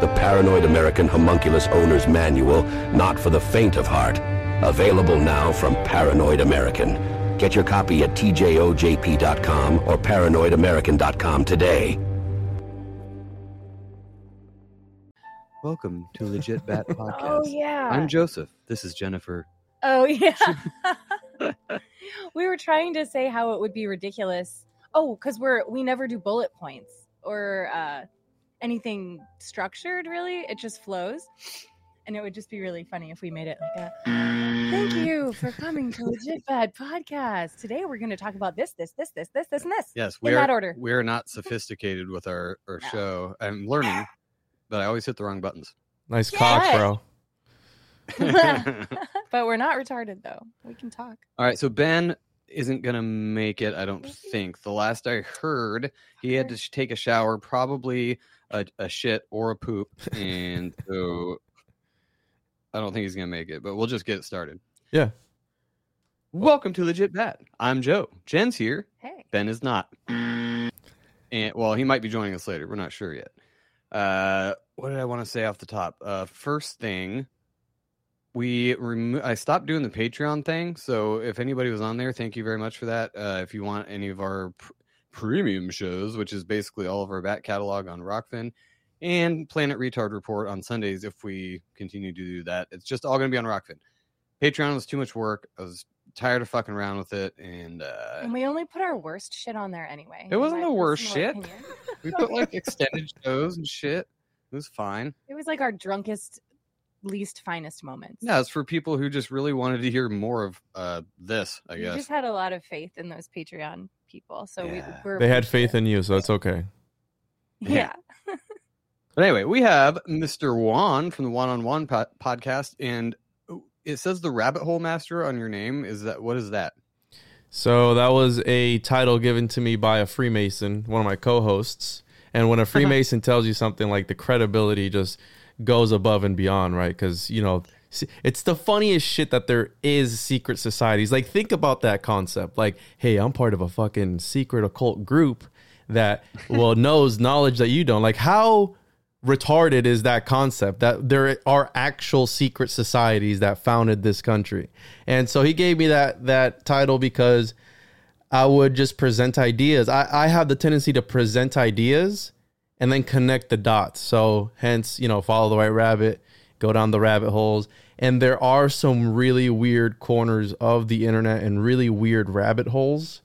The Paranoid American Homunculus Owner's Manual, not for the faint of heart. Available now from Paranoid American. Get your copy at tjojp.com or paranoidamerican.com today. Welcome to Legit Bat Podcast. Oh yeah. I'm Joseph. This is Jennifer. oh yeah. we were trying to say how it would be ridiculous. Oh, because we're we never do bullet points or uh, anything structured. Really, it just flows, and it would just be really funny if we made it like a. Thank you for coming to Legit Bat Podcast. Today we're going to talk about this, this, this, this, this, this, and this. Yes, In we are. that order. We are not sophisticated with our, our No. show. I'm learning, but I always hit the wrong buttons. Nice Yeah. cock, bro. but we're not retarded though. We can talk. All right, so Ben isn't gonna make it. I don't think. The last I heard, he had to take a shower, probably a, a shit or a poop, and so I don't think he's gonna make it. But we'll just get it started. Yeah. Welcome to Legit Bat. I'm Joe. Jen's here. Hey. Ben is not. And well, he might be joining us later. We're not sure yet. Uh, what did I want to say off the top? Uh, first thing, we remo- I stopped doing the Patreon thing. So if anybody was on there, thank you very much for that. Uh, if you want any of our pr- premium shows, which is basically all of our back catalog on Rokfin and Planet Retard Report on Sundays, if we continue to do that, it's just all going to be on Rokfin. Patreon was too much work. I was tired of fucking around with it, and uh, And we only put our worst shit on there anyway. It wasn't the worst shit. we put like extended shows and shit. It was fine. It was like our drunkest, least finest moments. Yeah, it's for people who just really wanted to hear more of uh this, I we guess. just had a lot of faith in those Patreon people, so Yeah. we we're They had faith in you, so it's okay. yeah. But anyway, we have Mr. Juan from the Juan on Juan podcast, and it says the Rabbit Hole Master on your name. Is that what is that? So that was a title given to me by a Freemason, one of my co-hosts. And when a uh-huh. Freemason tells you something like the credibility just goes above and beyond, right? Because you know s- it's the funniest shit that there is secret societies. Like think about that concept. Like, hey, I'm part of a fucking secret occult group that well knows knowledge that you don't. Like how retarded is that concept that there are actual secret societies that founded this country. And so he gave me that that title because I would just present ideas. I, I have the tendency to present ideas and then connect the dots. So hence, you know, follow the white rabbit, go down the rabbit holes. And there are some really weird corners of the internet and really weird rabbit holes.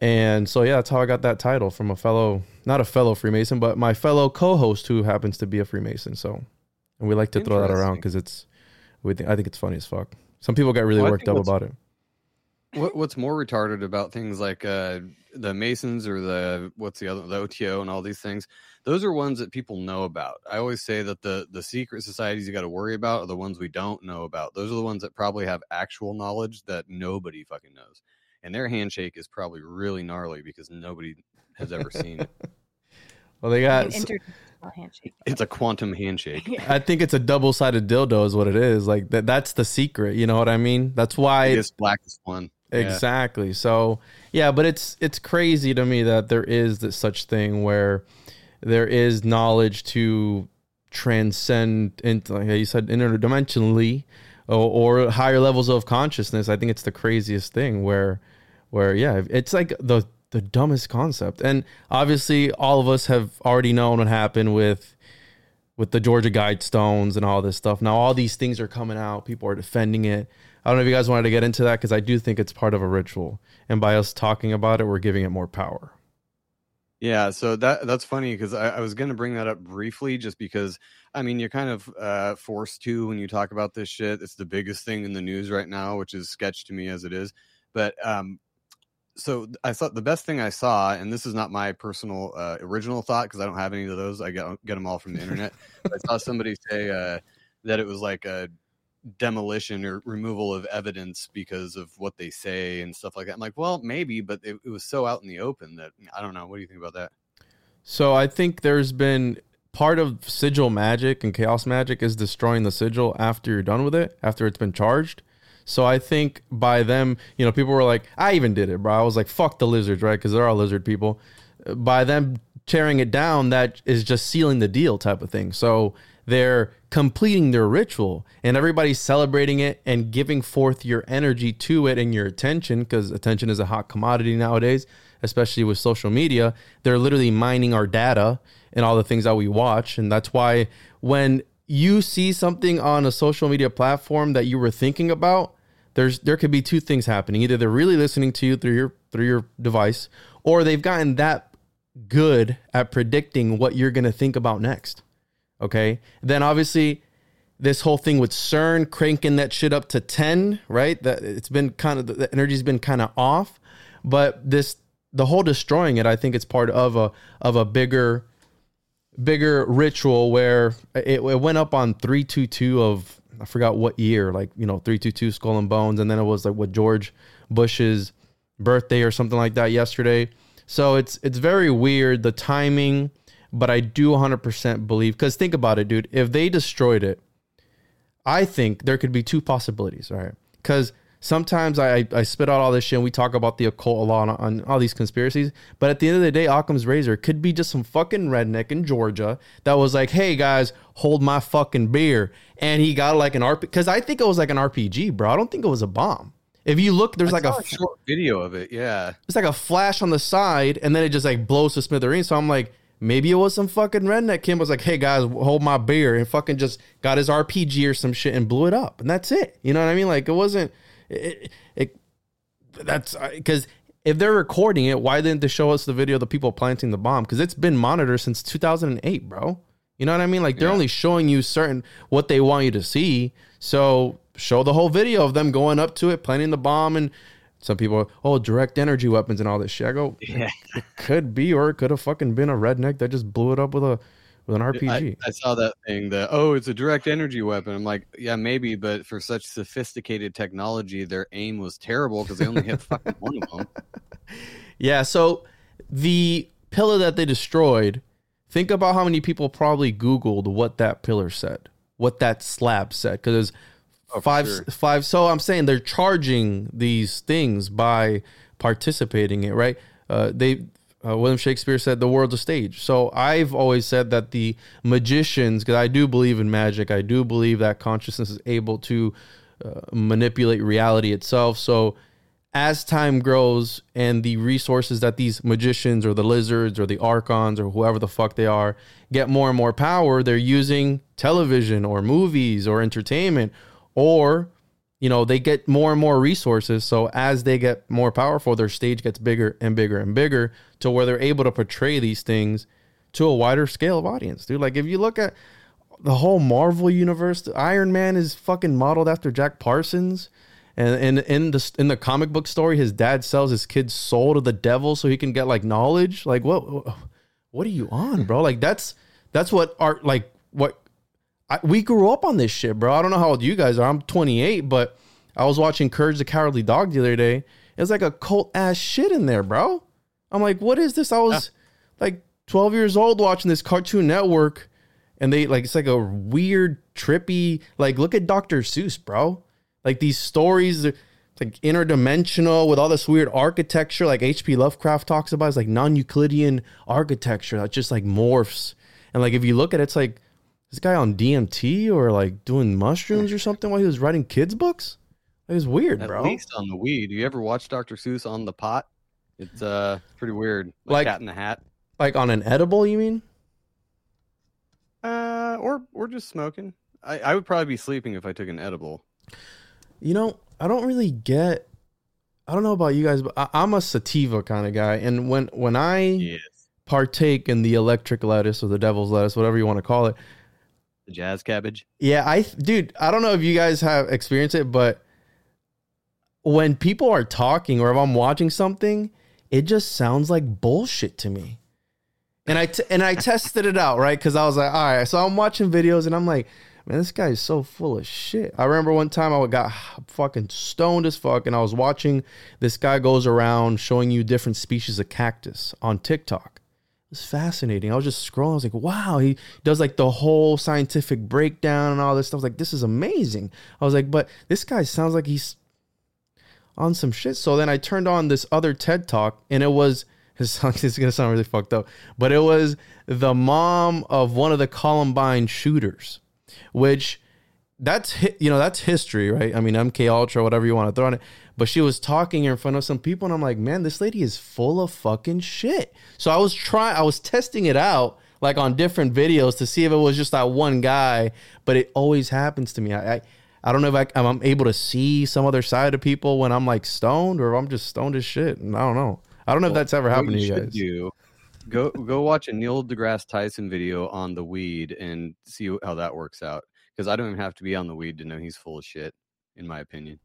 And so yeah, that's how I got that title from a fellow not a fellow Freemason, but my fellow co-host who happens to be a Freemason. So and we like to throw that around because it's we think, I think it's funny as fuck. Some people get really Well, worked up about it. What what's more retarded about things like uh the Masons or the what's the other the OTO and all these things? Those are ones that people know about. I always say that the the secret societies you got to worry about are the ones we don't know about. Those are the ones that probably have actual knowledge that nobody fucking knows. And their handshake is probably really gnarly because nobody has ever seen it. Well, they An got. interdimensional handshake. It's a quantum handshake. I think it's a double-sided dildo, is what it is. Like that. That's the secret. You know what I mean? That's why. Biggest blackest one. Yeah. Exactly. So yeah, but it's it's crazy to me that there is this such thing where there is knowledge to transcend into like you said interdimensionally or, or higher levels of consciousness. I think it's the craziest thing where where yeah, it's like the the dumbest concept. And obviously all of us have already known what happened with with the Georgia Guidestones and all this stuff. Now all these things are coming out. People are defending it. I don't know if you guys wanted to get into that because I do think it's part of a ritual, and by us talking about it, we're giving it more power. Yeah, so that that's funny because I, I was going to bring that up briefly, just because I mean you're kind of uh, forced to when you talk about this shit. It's the biggest thing in the news right now, which is sketch to me as it is. But um, so I thought the best thing I saw, and this is not my personal uh, original thought because I don't have any of those. I get get them all from the internet. I saw somebody say uh, that it was like a demolition or removal of evidence because of what they say and stuff like that. I'm like, well, maybe, but it, it was so out in the open that mm, I don't know. What do you think about that? So I think there's been part of sigil magic and chaos magic is destroying the sigil after you're done with it, after it's been charged. So I think by them, you know, people were like, I even did it, bro. I was like, fuck the lizards, right? Because they're all lizard people. By them tearing it down, that is just sealing the deal type of thing. So they're completing their ritual and everybody's celebrating it and giving forth your energy to it and your attention because attention is a hot commodity nowadays, especially with social media. They're literally mining our data and all the things that we watch. And that's why when you see something on a social media platform that you were thinking about, there's there could be two things happening. Either they're really listening to you through your through your device, or they've gotten that good at predicting what you're going to think about next. Okay. Then obviously this whole thing with CERN cranking that shit up to 10, right? That it's been kind of the energy's been kind of off, but this the whole destroying it, I think it's part of a of a bigger bigger ritual where it, it went up on 322 of I forgot what year, like, you know, 322 Skull and Bones and then it was like what George Bush's birthday or something like that yesterday. So it's it's very weird the timing but I do 100% believe because think about it, dude. If they destroyed it, I think there could be two possibilities, right? Because sometimes I, I spit out all this shit and we talk about the occult a lot on, on, all these conspiracies. But at the end of the day, Occam's razor could be just some fucking redneck in Georgia that was like, hey guys, hold my fucking beer. And he got like an RP because I think it was like an RPG, bro. I don't think it was a bomb. If you look, there's I like a, short video of it. Yeah, it's like a flash on the side and then it just like blows to smithereens. So I'm like, Maybe it was some fucking redneck. Kim was like, "Hey guys, hold my beer," and fucking just got his RPG or some shit and blew it up, and that's it. You know what I mean? Like it wasn't. It, it that's because uh, if they're recording it, why didn't they show us the video of the people planting the bomb? Because it's been monitored since 2008, bro. You know what I mean? Like they're yeah. only showing you certain what they want you to see. So show the whole video of them going up to it, planting the bomb, and some people, oh, direct energy weapons and all this shit. I go, yeah, it could be, or it could have fucking been a redneck that just blew it up with a with an RPG. I, I, saw that thing that oh, it's a direct energy weapon. I'm like, yeah, maybe, but for such sophisticated technology, their aim was terrible because they only hit fucking one of them. Yeah, so the pillar that they destroyed. Think about how many people probably Googled what that pillar said, what that slab said, because Oh, five sure. five. So I'm saying they're charging these things by participating in it, right? Uh, they uh, William Shakespeare said the world's a stage. So I've always said that the magicians, because I do believe in magic, I do believe that consciousness is able to uh, manipulate reality itself. So as time grows and the resources that these magicians or the lizards or the archons or whoever the fuck they are get more and more power, they're using television or movies or entertainment or you know they get more and more resources. So as they get more powerful their stage gets bigger and bigger and bigger to where they're able to portray these things to a wider scale of audience dude. Like if you look at the whole marvel universe iron man is fucking modeled after jack parsons. And, and in the in the comic book story his dad sells his kid's soul to the devil so he can get like knowledge. Like what what are you on bro? Like that's that's what art like what I, we grew up on this shit, bro. I don't know how old you guys are. I'm 28, but I was watching Courage the Cowardly Dog the other day. It's like a cult ass shit in there, bro. I'm like, what is this? I was yeah. like 12 years old watching this Cartoon Network, and they like it's like a weird, trippy. Like, look at Dr. Seuss, bro. Like these stories, like interdimensional with all this weird architecture, like H.P. Lovecraft talks about. It's like non-Euclidean architecture that just like morphs. And like if you look at it, it's like this guy on DMT or like doing mushrooms or something while he was writing kids' books? It was weird, At bro. At least on the weed. You ever watch Dr. Seuss on the pot? It's uh pretty weird. Like, like Cat in the Hat. Like on an edible, you mean? Uh, or or just smoking. I, I would probably be sleeping if I took an edible. You know, I don't really get. I don't know about you guys, but I, I'm a sativa kind of guy, and when when I Yes. partake in the electric lettuce or the devil's lettuce, whatever you want to call it, The jazz cabbage. yeah, I dude, I don't know if you guys have experienced it, but when people are talking or if I'm watching something, it just sounds like bullshit to me. And I t- and I tested it out, right? Cuz I was like, all right, so I'm watching videos and I'm like, man, this guy is so full of shit. I remember one time I got fucking stoned as fuck and I was watching this guy goes around showing you different species of cactus on TikTok. Was fascinating. I was just scrolling. I was like, wow, he does like the whole scientific breakdown and all this stuff. Like, this is amazing. I was like, but this guy sounds like he's on some shit. So then I turned on this other TED talk and it was this is gonna sound really fucked up, but it was the mom of one of the Columbine shooters, which that's you know that's history, right? I mean MK Ultra, whatever you want to throw on it. But she was talking in front of some people, and I'm like, man, this lady is full of fucking shit. So I was trying, I was testing it out like on different videos to see if it was just that one guy. But it always happens to me. I I, I don't know if I, I'm able to see some other side of people when I'm like stoned, or if I'm just stoned as shit. And I don't know. I don't know if that's ever happened to you guys. do, go go watch a Neil deGrasse Tyson video on the weed and see how that works out. Because I don't even have to be on the weed to know he's full of shit, in my opinion.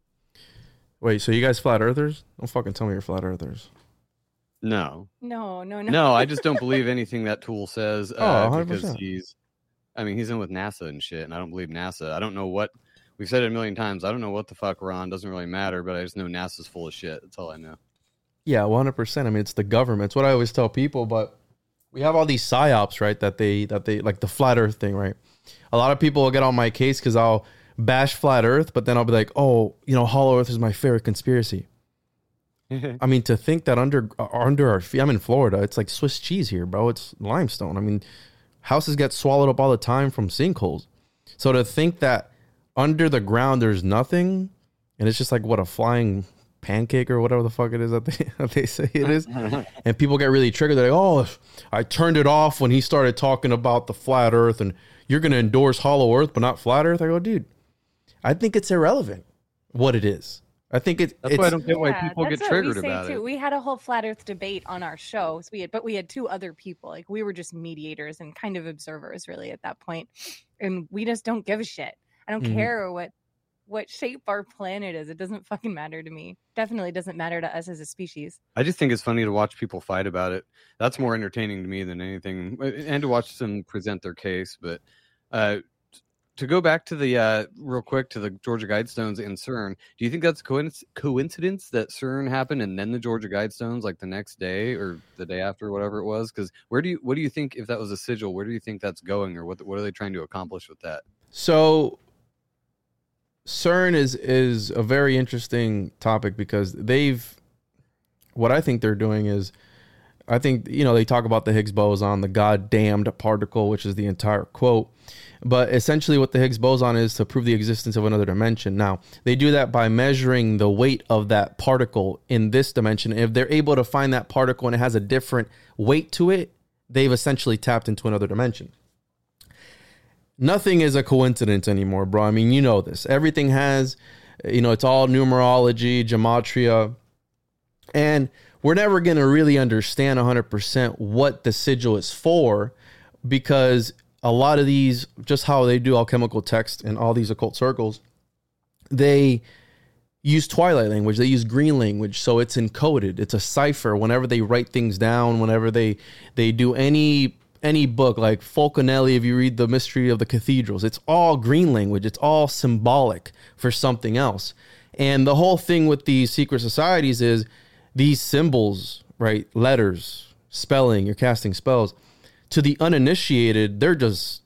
Wait, so you guys flat earthers? Don't fucking tell me you're flat earthers. No, No, no, no. no, I just don't believe anything that tool says. Oh, Uh, because 100%. he's, I mean, he's in with NASA and shit, and I don't believe NASA. I don't know what we've said it a million times. I don't know what the fuck we're on. Doesn't really matter, but I just know NASA's full of shit. That's all I know. Yeah, 100%. I mean, it's the government. It's what I always tell people, but we have all these psyops, right? That they, that they, like the flat earth thing, right? A lot of people will get on my case because I'll bash flat earth, but then I'll be like, oh, you know, hollow earth is my favorite conspiracy. I mean, to think that under, under our feet, I'm in Florida, it's like Swiss cheese here, bro. It's limestone. I mean, houses get swallowed up all the time from sinkholes. So to think that under the ground there's nothing, and it's just like what a flying pancake or whatever the fuck it is that they, that they say it is, and people get really triggered. They're like, "Oh, I turned it off when he started talking about the flat Earth, and you're gonna endorse Hollow Earth but not flat Earth." I go, dude, I think it's irrelevant what it is. I think it, That's it's why I don't get why Yeah, people get triggered we about too. it. We had a whole flat Earth debate on our show, so we had, but we had two other people. Like we were just mediators and kind of observers, really, at that point. point, and we just don't give a shit. I don't Mhm. care what what shape our planet is. It doesn't fucking matter to me. Definitely doesn't matter to us as a species. I just think it's funny to watch people fight about it. That's more entertaining to me than anything, uh, and to watch them present their case. But uh, to go back to the uh, real quick to the Georgia Guidestones and CERN, do you think that's coinc- coincidence that CERN happened and then the Georgia Guidestones like the next day or the day after, whatever it was? Because where do you what do you think if that was a sigil? Where do you think that's going, or what what are they trying to accomplish with that? So CERN is is a very interesting topic because they've what I think they're doing is I think you know they talk about the Higgs boson, the goddamned particle, which is the entire quote. But essentially, what the Higgs boson is to prove the existence of another dimension. Now, they do that by measuring the weight of that particle in this dimension. If they're able to find that particle and it has a different weight to it, they've essentially tapped into another dimension nothing is a coincidence anymore, bro. I mean, you know this. Everything has, you know, it's all numerology, gematria, and we're never going to really understand 100% what the sigil is for because a lot of these, just how they do alchemical text and all these occult circles, they use twilight language they use green language so it's encoded it's a cipher whenever they write things down whenever they they do any any book like Fulcanelli, if you read the mystery of the cathedrals, it's all green language. It's all symbolic for something else. And the whole thing with these secret societies is these symbols, right? Letters, spelling, you're casting spells. To the uninitiated, they're just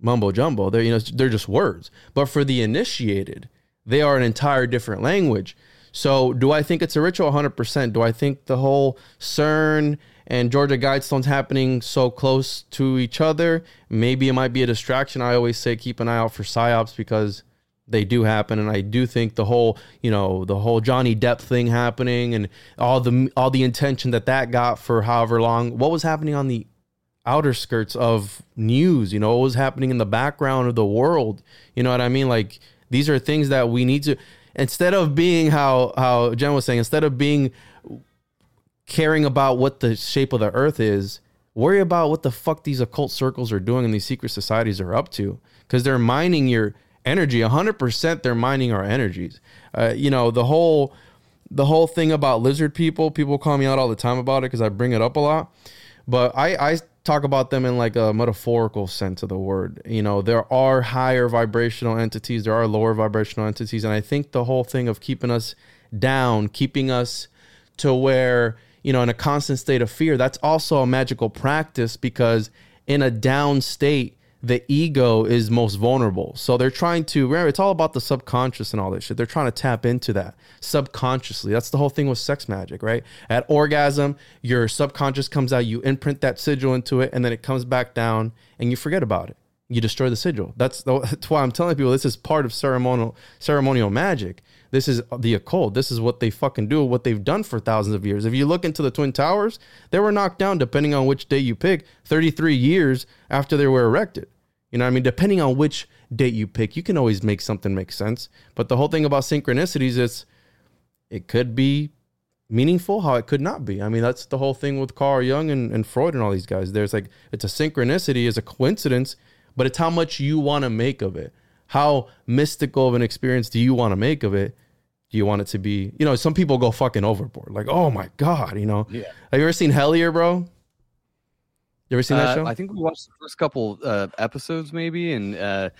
mumbo jumbo. They're you know they're just words. But for the initiated, they are an entire different language. So, do I think it's a ritual? 100%. Do I think the whole CERN and Georgia Guidestones happening so close to each other? Maybe it might be a distraction. I always say keep an eye out for psyops because they do happen, and I do think the whole, you know, the whole Johnny Depp thing happening and all the all the intention that that got for however long. What was happening on the outer skirts of news? You know, what was happening in the background of the world? You know what I mean? Like these are things that we need to instead of being how how Jen was saying, instead of being caring about what the shape of the earth is, worry about what the fuck these occult circles are doing and these secret societies are up to. Because they're mining your energy. 100% they're mining our energies. Uh, you know the whole the whole thing about lizard people people call me out all the time about it because i bring it up a lot. But i i talk about them in like a metaphorical sense of the word. You know there are higher vibrational entities there are lower vibrational entities and i think the whole thing of keeping us down keeping us to where you know in a constant state of fear that's also a magical practice because in a down state the ego is most vulnerable. So they're trying to remember it's all about the subconscious and all this shit. They're trying to tap into that subconsciously. That's the whole thing with sex magic, right? At orgasm, your subconscious comes out, you imprint that sigil into it, and then it comes back down and you forget about it. You destroy the sigil. That's, that's why I'm telling people this is part of ceremonial ceremonial magic. This is the occult. This is what they fucking do, what they've done for thousands of years. If you look into the Twin Towers, they were knocked down, depending on which day you pick, 33 years after they were erected. You know what I mean? Depending on which date you pick, you can always make something make sense. But the whole thing about synchronicities is it could be meaningful, how it could not be. I mean, that's the whole thing with Carl Jung and, and Freud and all these guys. There's like, it's a synchronicity, it's a coincidence, but it's how much you want to make of it. How mystical of an experience do you want to make of it? Do you want it to be, you know, some people go fucking overboard. Like, oh my God, you know. Yeah. Have you ever seen Hellier, bro? You ever seen that Uh, show? I think we watched the first couple uh, episodes, maybe, and uh,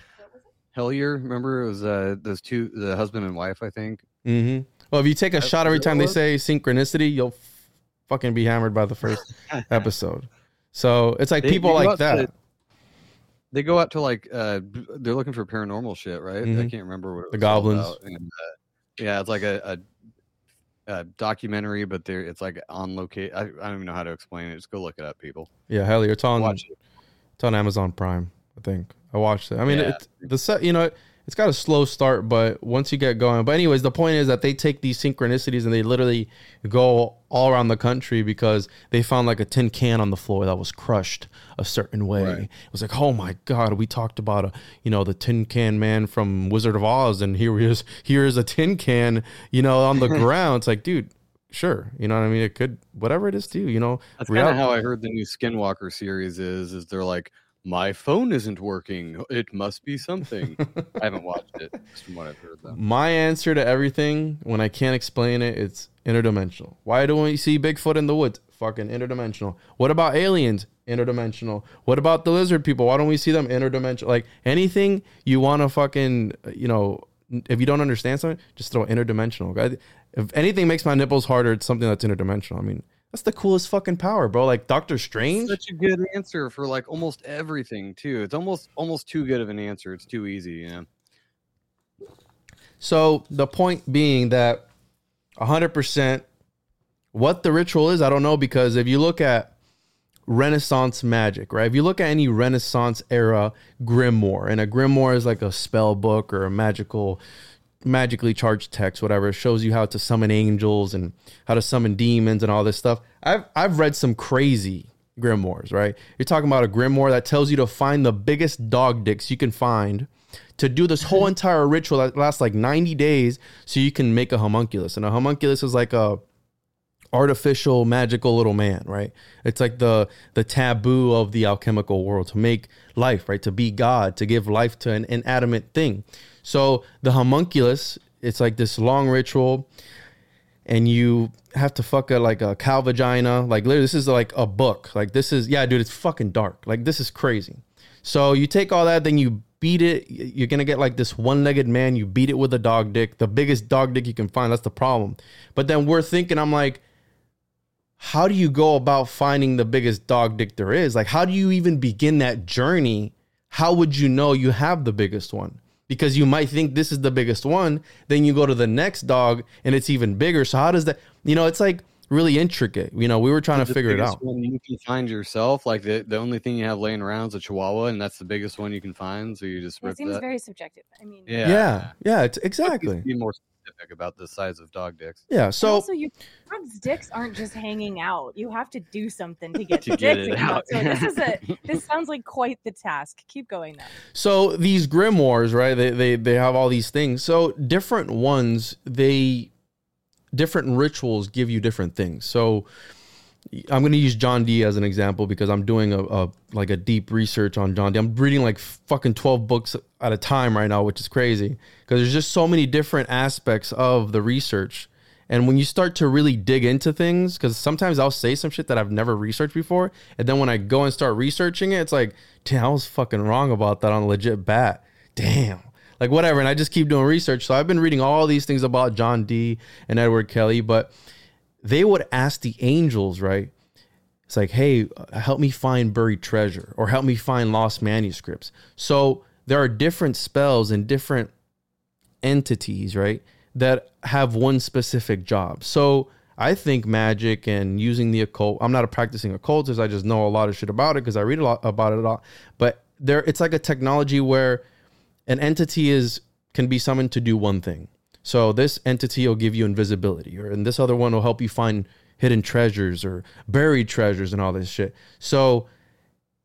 Hellier. Remember, it was uh, those two, the husband and wife. I think. Mm-hmm. Well, if you take a shot every time they say synchronicity, you'll f- fucking be hammered by the first episode. So it's like They- people they like that. to- They go out to like uh, they're looking for paranormal shit, right? I Mhm. can't remember what it The goblins. And, uh, yeah, it's like a, a, a documentary, but there it's like on locate. I, I don't even know how to explain it. Just go look it up, people. yeah, hell, it's on Watch it. it's on Amazon Prime. I think I watched it. I mean, Yeah. it's the set. You know, it's got a slow start, but once you get going. But anyways, the point is that they take these synchronicities and they literally go all around the country because they found like a tin can on the floor that was crushed a certain way. Right. It was like, oh my god, we talked about a you know the tin can man from Wizard of Oz, and here is here is a tin can, you know, on the ground. It's like, dude. Sure, you know what I mean. It could whatever it is to you, you know. That's kind of how I heard the new Skinwalker series is. Is they're like, my phone isn't working. It must be something. I haven't watched it. Just from what I've heard, though. My answer to everything when I can't explain it, it's interdimensional. Why don't we see Bigfoot in the woods? Fucking interdimensional. What about aliens? Interdimensional. What about the lizard people? Why don't we see them interdimensional? Like anything you want to fucking, you know, if you don't understand something, just throw interdimensional. If anything makes my nipples harder, it's something that's interdimensional. I mean, that's the coolest fucking power, bro. Like Doctor Strange. Such a good answer for like almost everything too. It's almost almost too good of an answer. It's too easy, you know. So the point being that 100% what the ritual is, I don't know because if you look at Renaissance magic, right? If you look at any Renaissance era grimoire, and a grimoire is like a spell book or a magical magically charged text, whatever, it shows you how to summon angels and how to summon demons and all this stuff. I've I've read some crazy grimoires, right? You're talking about a grimoire that tells you to find the biggest dog dicks you can find to do this whole entire ritual that lasts like 90 days so you can make a homunculus. And a homunculus is like a artificial magical little man, right? It's like the the taboo of the alchemical world to make life, right? To be God, to give life to an inanimate thing. So the homunculus, it's like this long ritual and you have to fuck a like a cow vagina. Like literally, this is like a book. Like this is yeah, dude, it's fucking dark. Like this is crazy. So you take all that, then you beat it. You're gonna get like this one-legged man. You beat it with a dog dick, the biggest dog dick you can find. That's the problem. But then we're thinking, I'm like, how do you go about finding the biggest dog dick there is? Like, how do you even begin that journey? How would you know you have the biggest one? Because you might think this is the biggest one, then you go to the next dog and it's even bigger. So how does that? You know, it's like really intricate. You know, we were trying to figure it out. One you can find yourself. Like the, the only thing you have laying around is a Chihuahua, and that's the biggest one you can find. So you just It rip seems that. very subjective. I mean, Yeah. Yeah, yeah, it's exactly. Be more specific about the size of dog dicks. Yeah, and so also, you dogs' dicks aren't just hanging out. You have to do something to get To the get dicks it out. out. So this is a this sounds like quite the task. Keep going though. So these grimoires, right? They they they have all these things. So different ones, they different rituals give you different things. So I'm going to use John Dee as an example because I'm doing a, a like a deep research on John Dee. I'm reading like fucking 12 books at a time right now, which is crazy because there's just so many different aspects of the research. And when you start to really dig into things, because sometimes I'll say some shit that I've never researched before, and then when I go and start researching it, it's like, damn, I was fucking wrong about that on a legit bat. Damn. Like whatever. And I just keep doing research. So I've been reading all these things about John Dee and Edward Kelly, but they would ask the angels, right? It's like, hey, help me find buried treasure or help me find lost manuscripts. So there are different spells and different entities, right, that have one specific job. So I think magic and using the occult, I'm not a practicing occultist. I just know a lot of shit about it because I read a lot about it a lot. But there, it's like a technology where an entity is can be summoned to do one thing. So this entity will give you invisibility, or and this other one will help you find hidden treasures or buried treasures and all this shit. So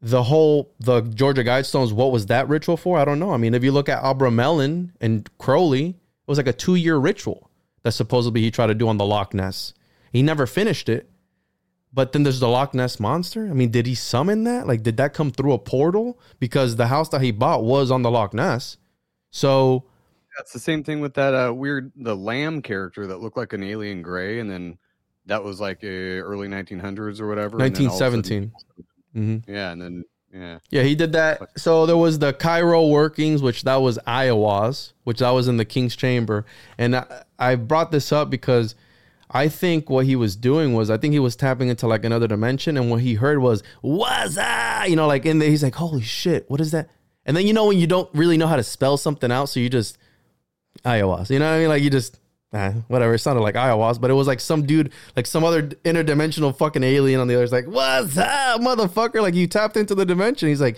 the whole the Georgia Guidestones, what was that ritual for? I don't know. I mean, if you look at Abramelin and Crowley, it was like a two year ritual that supposedly he tried to do on the Loch Ness. He never finished it. But then there's the Loch Ness monster. I mean, did he summon that? Like, did that come through a portal? Because the house that he bought was on the Loch Ness. So That's the same thing with that uh, weird the Lam character that looked like an alien gray, and then that was like uh, early 1900s or whatever. and then all of a sudden- 1917. Mhm. Yeah, and then yeah, Yeah, he did that. So there was the Cairo workings, which that was Aiwass, which that was in the King's Chamber. And I, I brought this up because I think what he was doing was I think he was tapping into like another dimension, and what he heard was "Waza," you know, like in there, he's like, "Holy shit, what is that?" And then you know when you don't really know how to spell something out, so you just Aiwass, you know what I mean? Like you just eh, whatever. It sounded like Aiwass, but it was like some dude, like some other interdimensional fucking alien on the other. It's like, what's up, motherfucker? Like you tapped into the dimension. He's like,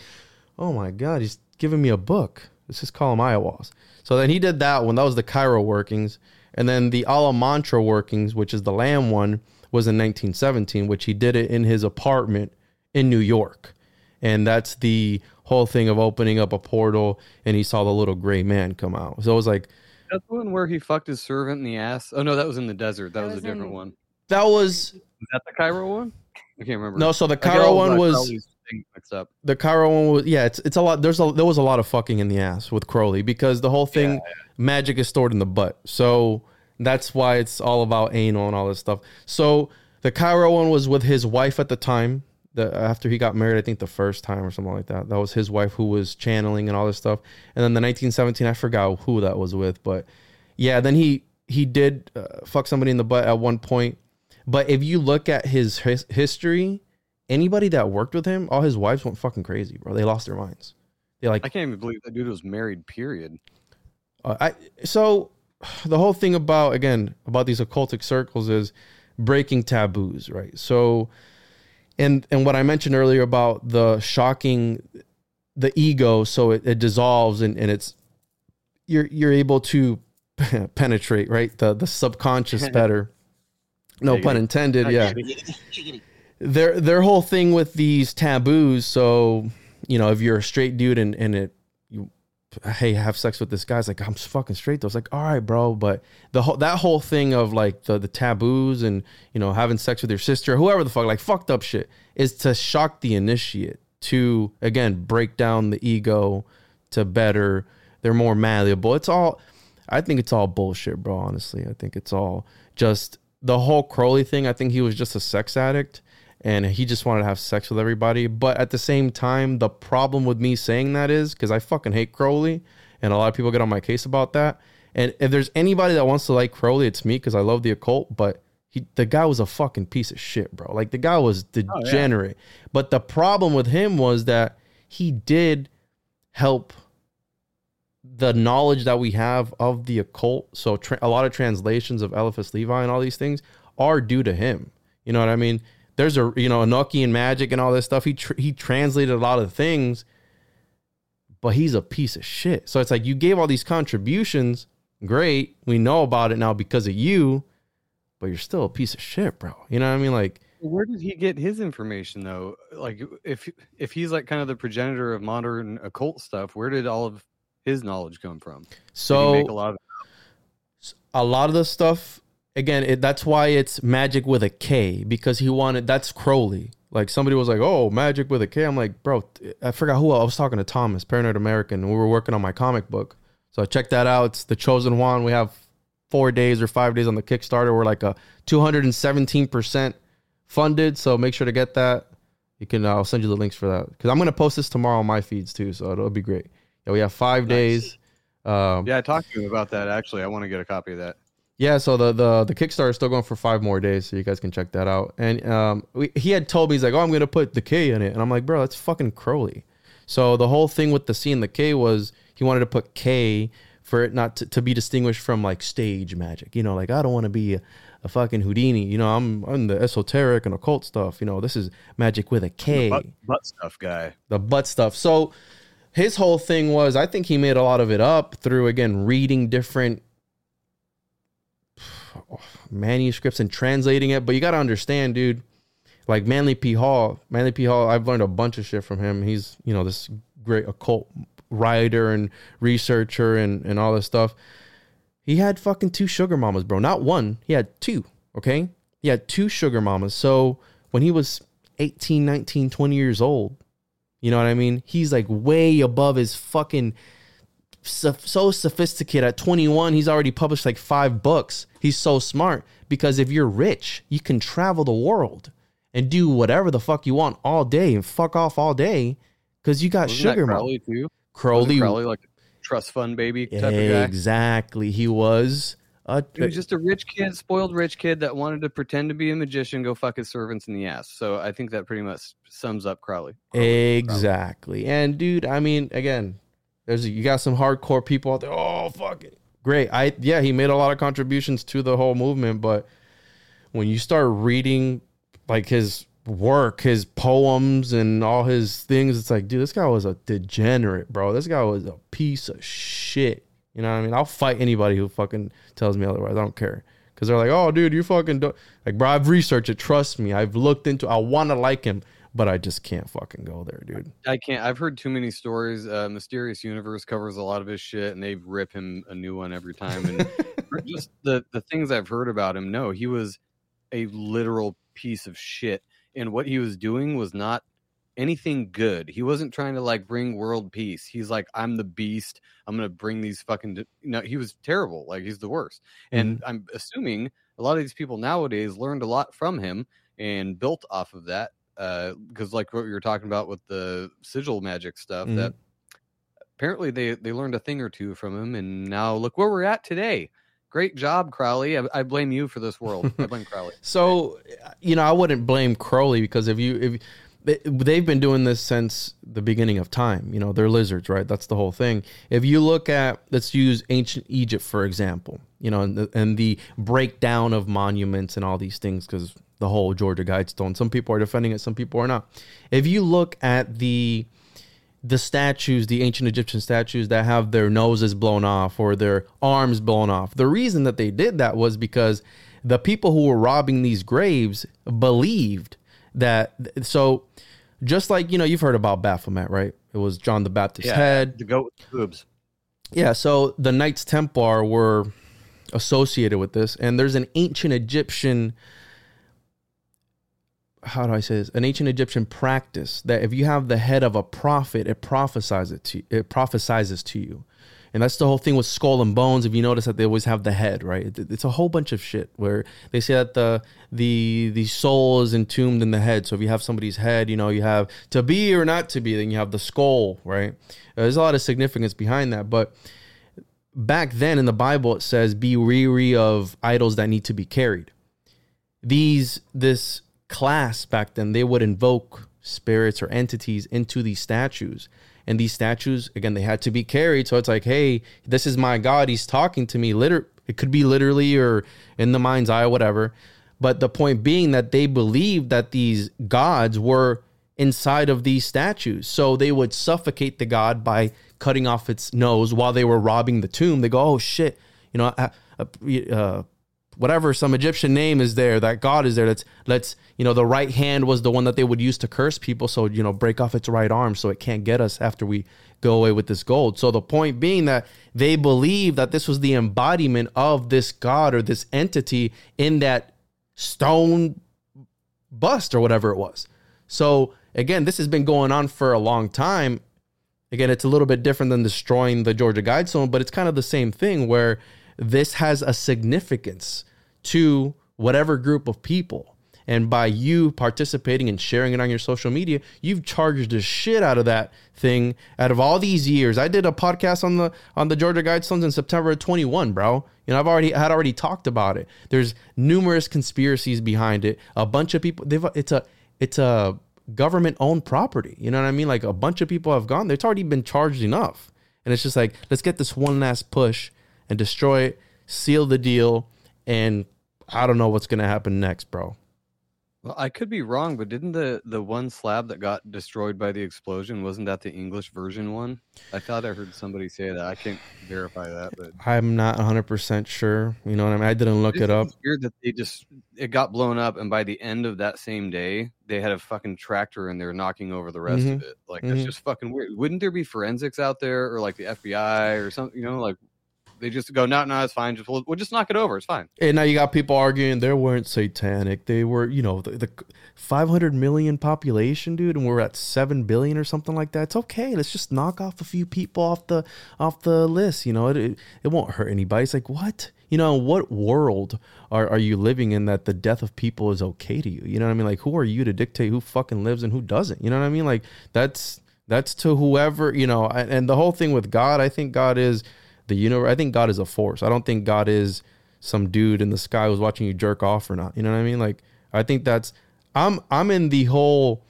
oh my god, he's giving me a book. Let's just call him Aiwass. So then he did that one. That was the Cairo workings, and then the Alamantra workings, which is the Lam one, was in 1917, which he did it in his apartment in New York, and that's the whole thing of opening up a portal, and he saw the little gray man come out. So it was like. That's the one where he fucked his servant in the ass. Oh no, that was in the desert. That, That was, was a different in- one. That was Is that the Cairo one? I can't remember. no. So the Cairo one was mixed up. the Cairo one was yeah. It's it's a lot. There's a there was a lot of fucking in the ass with Crowley because the whole thing magic is stored in the butt. So that's why it's all about anal and all this stuff. So the Cairo one was with his wife at the time. The after he got married, I think the first time or something like that. That was his wife who was channeling and all this stuff. And then the 1917, I forgot who that was with, but yeah. Then he he did uh, fuck somebody in the butt at one point. But if you look at his his history, anybody that worked with him, all his wives went fucking crazy, bro. They lost their minds. They like I can't even believe that dude was married. Period. uh, I so the whole thing about again about these occultic circles is breaking taboos, right? So and and what I mentioned earlier about the shocking the ego so it, it dissolves and, and it's you're you're able to penetrate, right? The the subconscious better. No pun intended, yeah their their whole thing with these taboos so you know if you're a straight dude and and it hey have sex with this guy. It's like i'm fucking straight though. It's like all right bro but the whole that whole thing of like the the taboos and you know having sex with your sister whoever the fuck like fucked up shit is to shock the initiate to again break down the ego to better. They're more malleable. It's all i think it's all bullshit bro honestly. I think it's all just the whole crowley thing. I think he was just a sex addict and he just wanted to have sex with everybody. But at the same time, the problem with me saying that is because I fucking hate Crowley, and a lot of people get on my case about that. And if there's anybody that wants to like Crowley, it's me because I love the occult. But he, the guy was a fucking piece of shit, bro. Like the guy was oh, degenerate. But the problem with him was that he did help the knowledge that we have of the occult. So tra- a lot of translations of Eliphas Levi and all these things are due to him. You know what I mean? There's a you know Enochian magic and all this stuff. He tr- he translated a lot of things, but he's a piece of shit. So it's like you gave all these contributions. Great, we know about it now because of you, but you're still a piece of shit, bro. You know what I mean? Like Where did he get his information though? Like if if he's like kind of the progenitor of modern occult stuff, where did all of his knowledge come from? So a lot of a lot of the stuff again it, that's why it's magic with a k because he wanted that's crowley. Like somebody was like oh magic with a k. I'm like bro i forgot who i was talking to thomas paranoid american we were working on my comic book. So check that out. It's the chosen Juan. We have four days or five days on the kickstarter. We're like a 217% funded so make sure to get that. You can i'll send you the links for that because i'm going to post this tomorrow on my feeds too so it'll be great. Yeah we have five Nice. days um, Yeah, I talked to him about that actually. I want to get a copy of that. Yeah, so the the the Kickstarter is still going for five more days, so you guys can check that out. And um, we, he had told me he's like, "Oh, I'm gonna put the K in it," and I'm like, "Bro, that's fucking Crowley." So the whole thing with the C and the K was he wanted to put K for it not to, to be distinguished from like stage magic. You know, like I don't want to be a, a fucking Houdini. You know, I'm I'm the esoteric and occult stuff. You know, this is magic with a K Butt, butt stuff guy. the butt stuff. So his whole thing was I think he made a lot of it up through again reading different manuscripts and translating it. But you got to understand, dude. Like Manly P. Hall, Manly P. Hall, I've learned a bunch of shit from him. He's you know this great occult writer and researcher and and all this stuff. He had fucking two sugar mamas, bro. Not one. He had two. Okay. He had two sugar mamas. So when he was 18, 19, 20 years old, you know what I mean? He's like way above his fucking so, so sophisticated. At 21, he's already published like five books. He's so smart because if you're rich, you can travel the world and do whatever the fuck you want all day and fuck off all day because you got Wasn't sugar mom. Crowley too. Crowley, Crowley like a trust fund baby type of guy. exactly. He was a, He was just a rich kid, spoiled rich kid that wanted to pretend to be a magician, go fuck his servants in the ass. So I think that pretty much sums up Crowley. Crowley. Exactly. And dude, I mean, again, there's you got some hardcore people out there. Oh, fuck it. Great. I yeah, he made a lot of contributions to the whole movement, but when you start reading like his work, his poems and all his things, it's like, dude, this guy was a degenerate, bro. This guy was a piece of shit. You know what I mean? I'll fight anybody who fucking tells me otherwise. I don't care. Cause they're like, oh, dude, you fucking do-. like, bro. I've researched it. Trust me. I've looked into. I want to like him, but I just can't fucking go there, dude. I can't. I've heard too many stories. Uh, Mysterious Universe covers a lot of his shit, and they rip him a new one every time. And just the the things I've heard about him, no, he was a literal piece of shit, and what he was doing was not anything good. He wasn't trying to like bring world peace. He's like, I'm the beast. I'm gonna bring these fucking. d-" No, he was terrible. Like he's the worst. And I'm assuming a lot of these people nowadays learned a lot from him and built off of that. Because like what we were talking about with the sigil magic stuff, Mhm. that apparently they they learned a thing or two from him, and now look where we're at today. Great job, Crowley. I, I blame you for this world. I blame Crowley. So, you know, I wouldn't blame Crowley because if you if they- they've been doing this since the beginning of time, you know, they're lizards, right? That's the whole thing. If you look at let's use ancient Egypt for example, you know, and the, and the breakdown of monuments and all these things because the whole Georgia Guidestone, some people are defending it, some people are not. If you look at the the statues, the ancient Egyptian statues that have their noses blown off or their arms blown off. The reason that they did that was because the people who were robbing these graves believed that. So, just like you know, you've heard about Baphomet, right? It was John the Baptist's Yeah, head. The goat with boobs. Yeah, so the Knights Templar were associated with this, and there's an ancient Egyptian. How do I say this? An ancient Egyptian practice that if you have the head of a prophet, it prophesies it to it prophesizes to you, and that's the whole thing with skull and bones. If you notice that they always have the head, right? It's a whole bunch of shit where they say that the the the soul is entombed in the head. So if you have somebody's head, you know you have to be or not to be. Then you have the skull, right? Uh, there's a lot of significance behind that, but back then in the Bible it says be weary of idols that need to be carried. These this class back then they would invoke spirits or entities into these statues. And these statues again they had to be carried so it's like hey this is my god he's talking to me liter it could be literally or in the mind's eye or whatever But the point being that they believed that these gods were inside of these statues. So they would suffocate the god by cutting off its nose while they were robbing the tomb. They go, oh shit, you know, uh, uh, whatever some Egyptian name is there, that god is there. Let's let's you know the right hand was the one that they would use to curse people. So you know break off its right arm so it can't get us after we go away with this gold. So the point being that they believe that this was the embodiment of this god or this entity in that stone bust or whatever it was. So again, this has been going on for a long time. Again, it's a little bit different than destroying the Georgia Guidestone, but it's kind of the same thing where this has a significance to whatever group of people. And by you participating and sharing it on your social media, you've charged the shit out of that thing out of all these years. I did a podcast on the on the Georgia Guidestones in September of 21, bro. You know, I've already had already talked about it. There's numerous conspiracies behind it. A bunch of people they've it's a it's a government owned property. You know what I mean? Like a bunch of people have gone. It's already been charged enough. And it's just like, let's get this one last push and destroy it, seal the deal, and I don't know what's gonna happen next, bro. Well, I could be wrong, but didn't the the one slab that got destroyed by the explosion wasn't that the English version one? I thought I heard somebody say that. I can't verify that, but I'm not 100 percent sure. You know what I mean? I didn't look It up. Weird that they just it got blown up, and by the end of that same day, they had a fucking tractor and they're knocking over the rest of it. Like that's Mhm. just fucking weird. Wouldn't there be forensics out there, or like the FBI or something? You know, like they just go, no, no, it's fine. Just we'll, we'll just knock it over. It's fine. And now you got people arguing they weren't satanic. They were, you know, the, the 500 million population, dude, and we're at 7 billion or something like that. It's okay. Let's just knock off a few people off the off the list. You know, it it, it won't hurt anybody. It's like, what? You know, what world are, are you living in that the death of people is okay to you? You know what I mean? Like, who are you to dictate who fucking lives and who doesn't? You know what I mean? Like, that's that's to whoever, you know, and the whole thing with God, I think God is the universe. I think God is a force. I don't think God is some dude in the sky who's watching you jerk off or not. You know what I mean? Like I think that's I'm I'm in the whole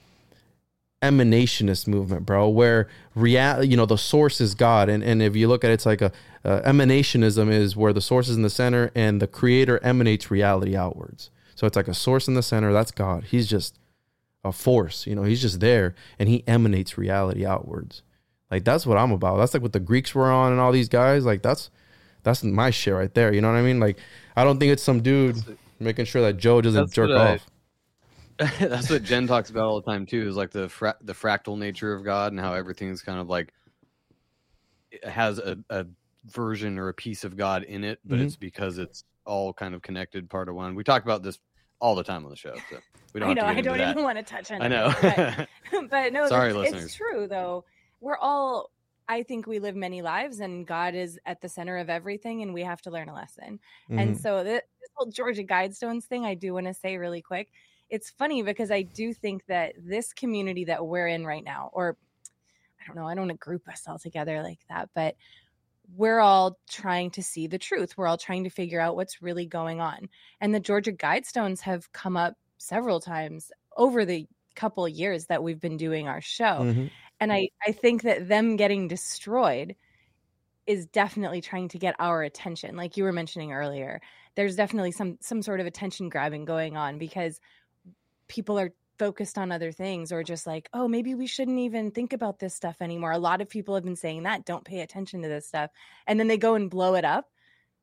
emanationist movement, bro, where real you know the source is God, and and if you look at it, it's like a uh, emanationism is where the source is in the center and the creator emanates reality outwards. So it's like a source in the center. That's God. He's just a force. You know, he's just there and he emanates reality outwards. Like that's what I'm about. That's like what the Greeks were on and all these guys. Like that's that's my shit right there. You know what I mean? Like I don't think it's some dude making sure that Joe doesn't That's jerk what I- off. That's what Jen talks about all the time too. Is like the fra- the fractal nature of God and how everything's kind of like has a, a version or a piece of God in it, but Mhm. it's because it's all kind of connected, part of one. We talk about this all the time on the show, so we don't. I know. have I to get don't into even want to touch on it. I know. But, but no, Sorry, it's, listeners. it's true though. We're all. I think we live many lives, and God is at the center of everything, and we have to learn a lesson. And Mhm. so this, this whole Georgia Guidestones thing, I do want to say really quick. It's funny because I do think that this community that we're in right now, or I don't know, I don't want to group us all together like that, but we're all trying to see the truth. We're all trying to figure out what's really going on. And the Georgia Guidestones have come up several times over the couple years that we've been doing our show Mhm. And I, I think that them getting destroyed is definitely trying to get our attention. Like you were mentioning earlier there's definitely some some sort of attention grabbing going on because people are focused on other things or just like oh maybe we shouldn't even think about this stuff anymore. A lot of people have been saying that don't pay attention to this stuff. And then they go and blow it up.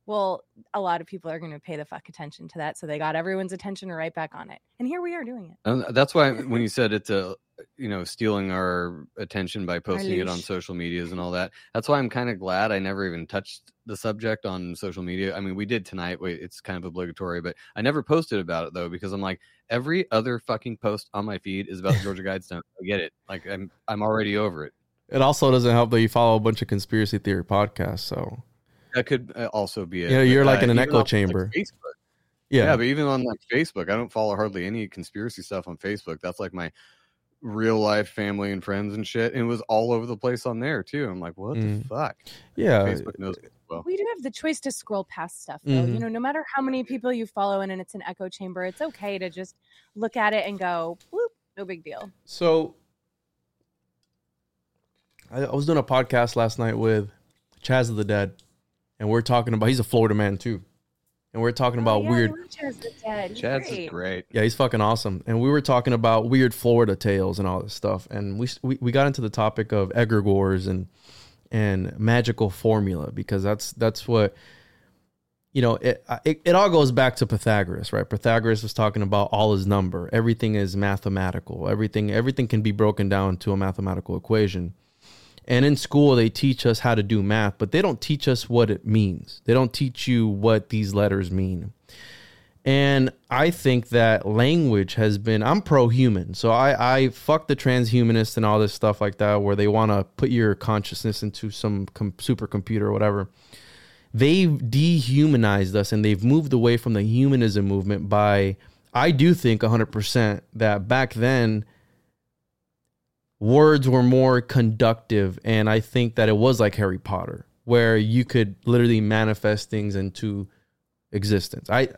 Well a lot of people are going to pay the fuck attention to that so they got everyone's attention right back on it. And here we are doing it. Um, that's why when you said it's a you know stealing our attention by posting it on social medias and all that. That's why i'm kind of glad i never even touched the subject on social media. I mean we did tonight wait it's kind of obligatory but i never posted about it though because i'm like every other fucking post on my feed is about georgia guidestone i get it. Like i'm i'm already over it. It also doesn't help that you follow a bunch of conspiracy theory podcasts. So. That could uh, also be it Yeah, you're but, like in an echo on, like, chamber. Yeah, yeah. but even on like facebook i don't follow hardly any conspiracy stuff on facebook. That's like my real life family and friends and shit and it was all over the place on there too i'm like what Mm. the fuck yeah. facebook knows well we do have the choice to scroll past stuff though you Mhm. know no matter how many people you follow and it's an echo chamber it's okay to just look at it and go whoop no big deal So I, I was doing a podcast last night with Chaz of the Dead, and we're talking about he's a Florida man too. And we're talking oh, about Oh, yeah, weird. love Chaz the Dad. He's Chad's is great. great. Yeah, he's fucking awesome. And we were talking about weird Florida tales and all this stuff, and we we, we got into the topic of egregores and and magical formula because that's that's what you know it, it it all goes back to Pythagoras, right? Pythagoras was talking about all is number. Everything is mathematical. Everything everything can be broken down to a mathematical equation. And in school they teach us how to do math, but they don't teach us what it means. They don't teach you what these letters mean. And I think that language has been I'm pro human. So I I fuck the transhumanists and all this stuff like that where they want to put your consciousness into some com- supercomputer or whatever they've dehumanized us and they've moved away from the humanism movement by I do think 100% that back then words were more conductive and I think that it was like Harry Potter where you could literally manifest things into existence. I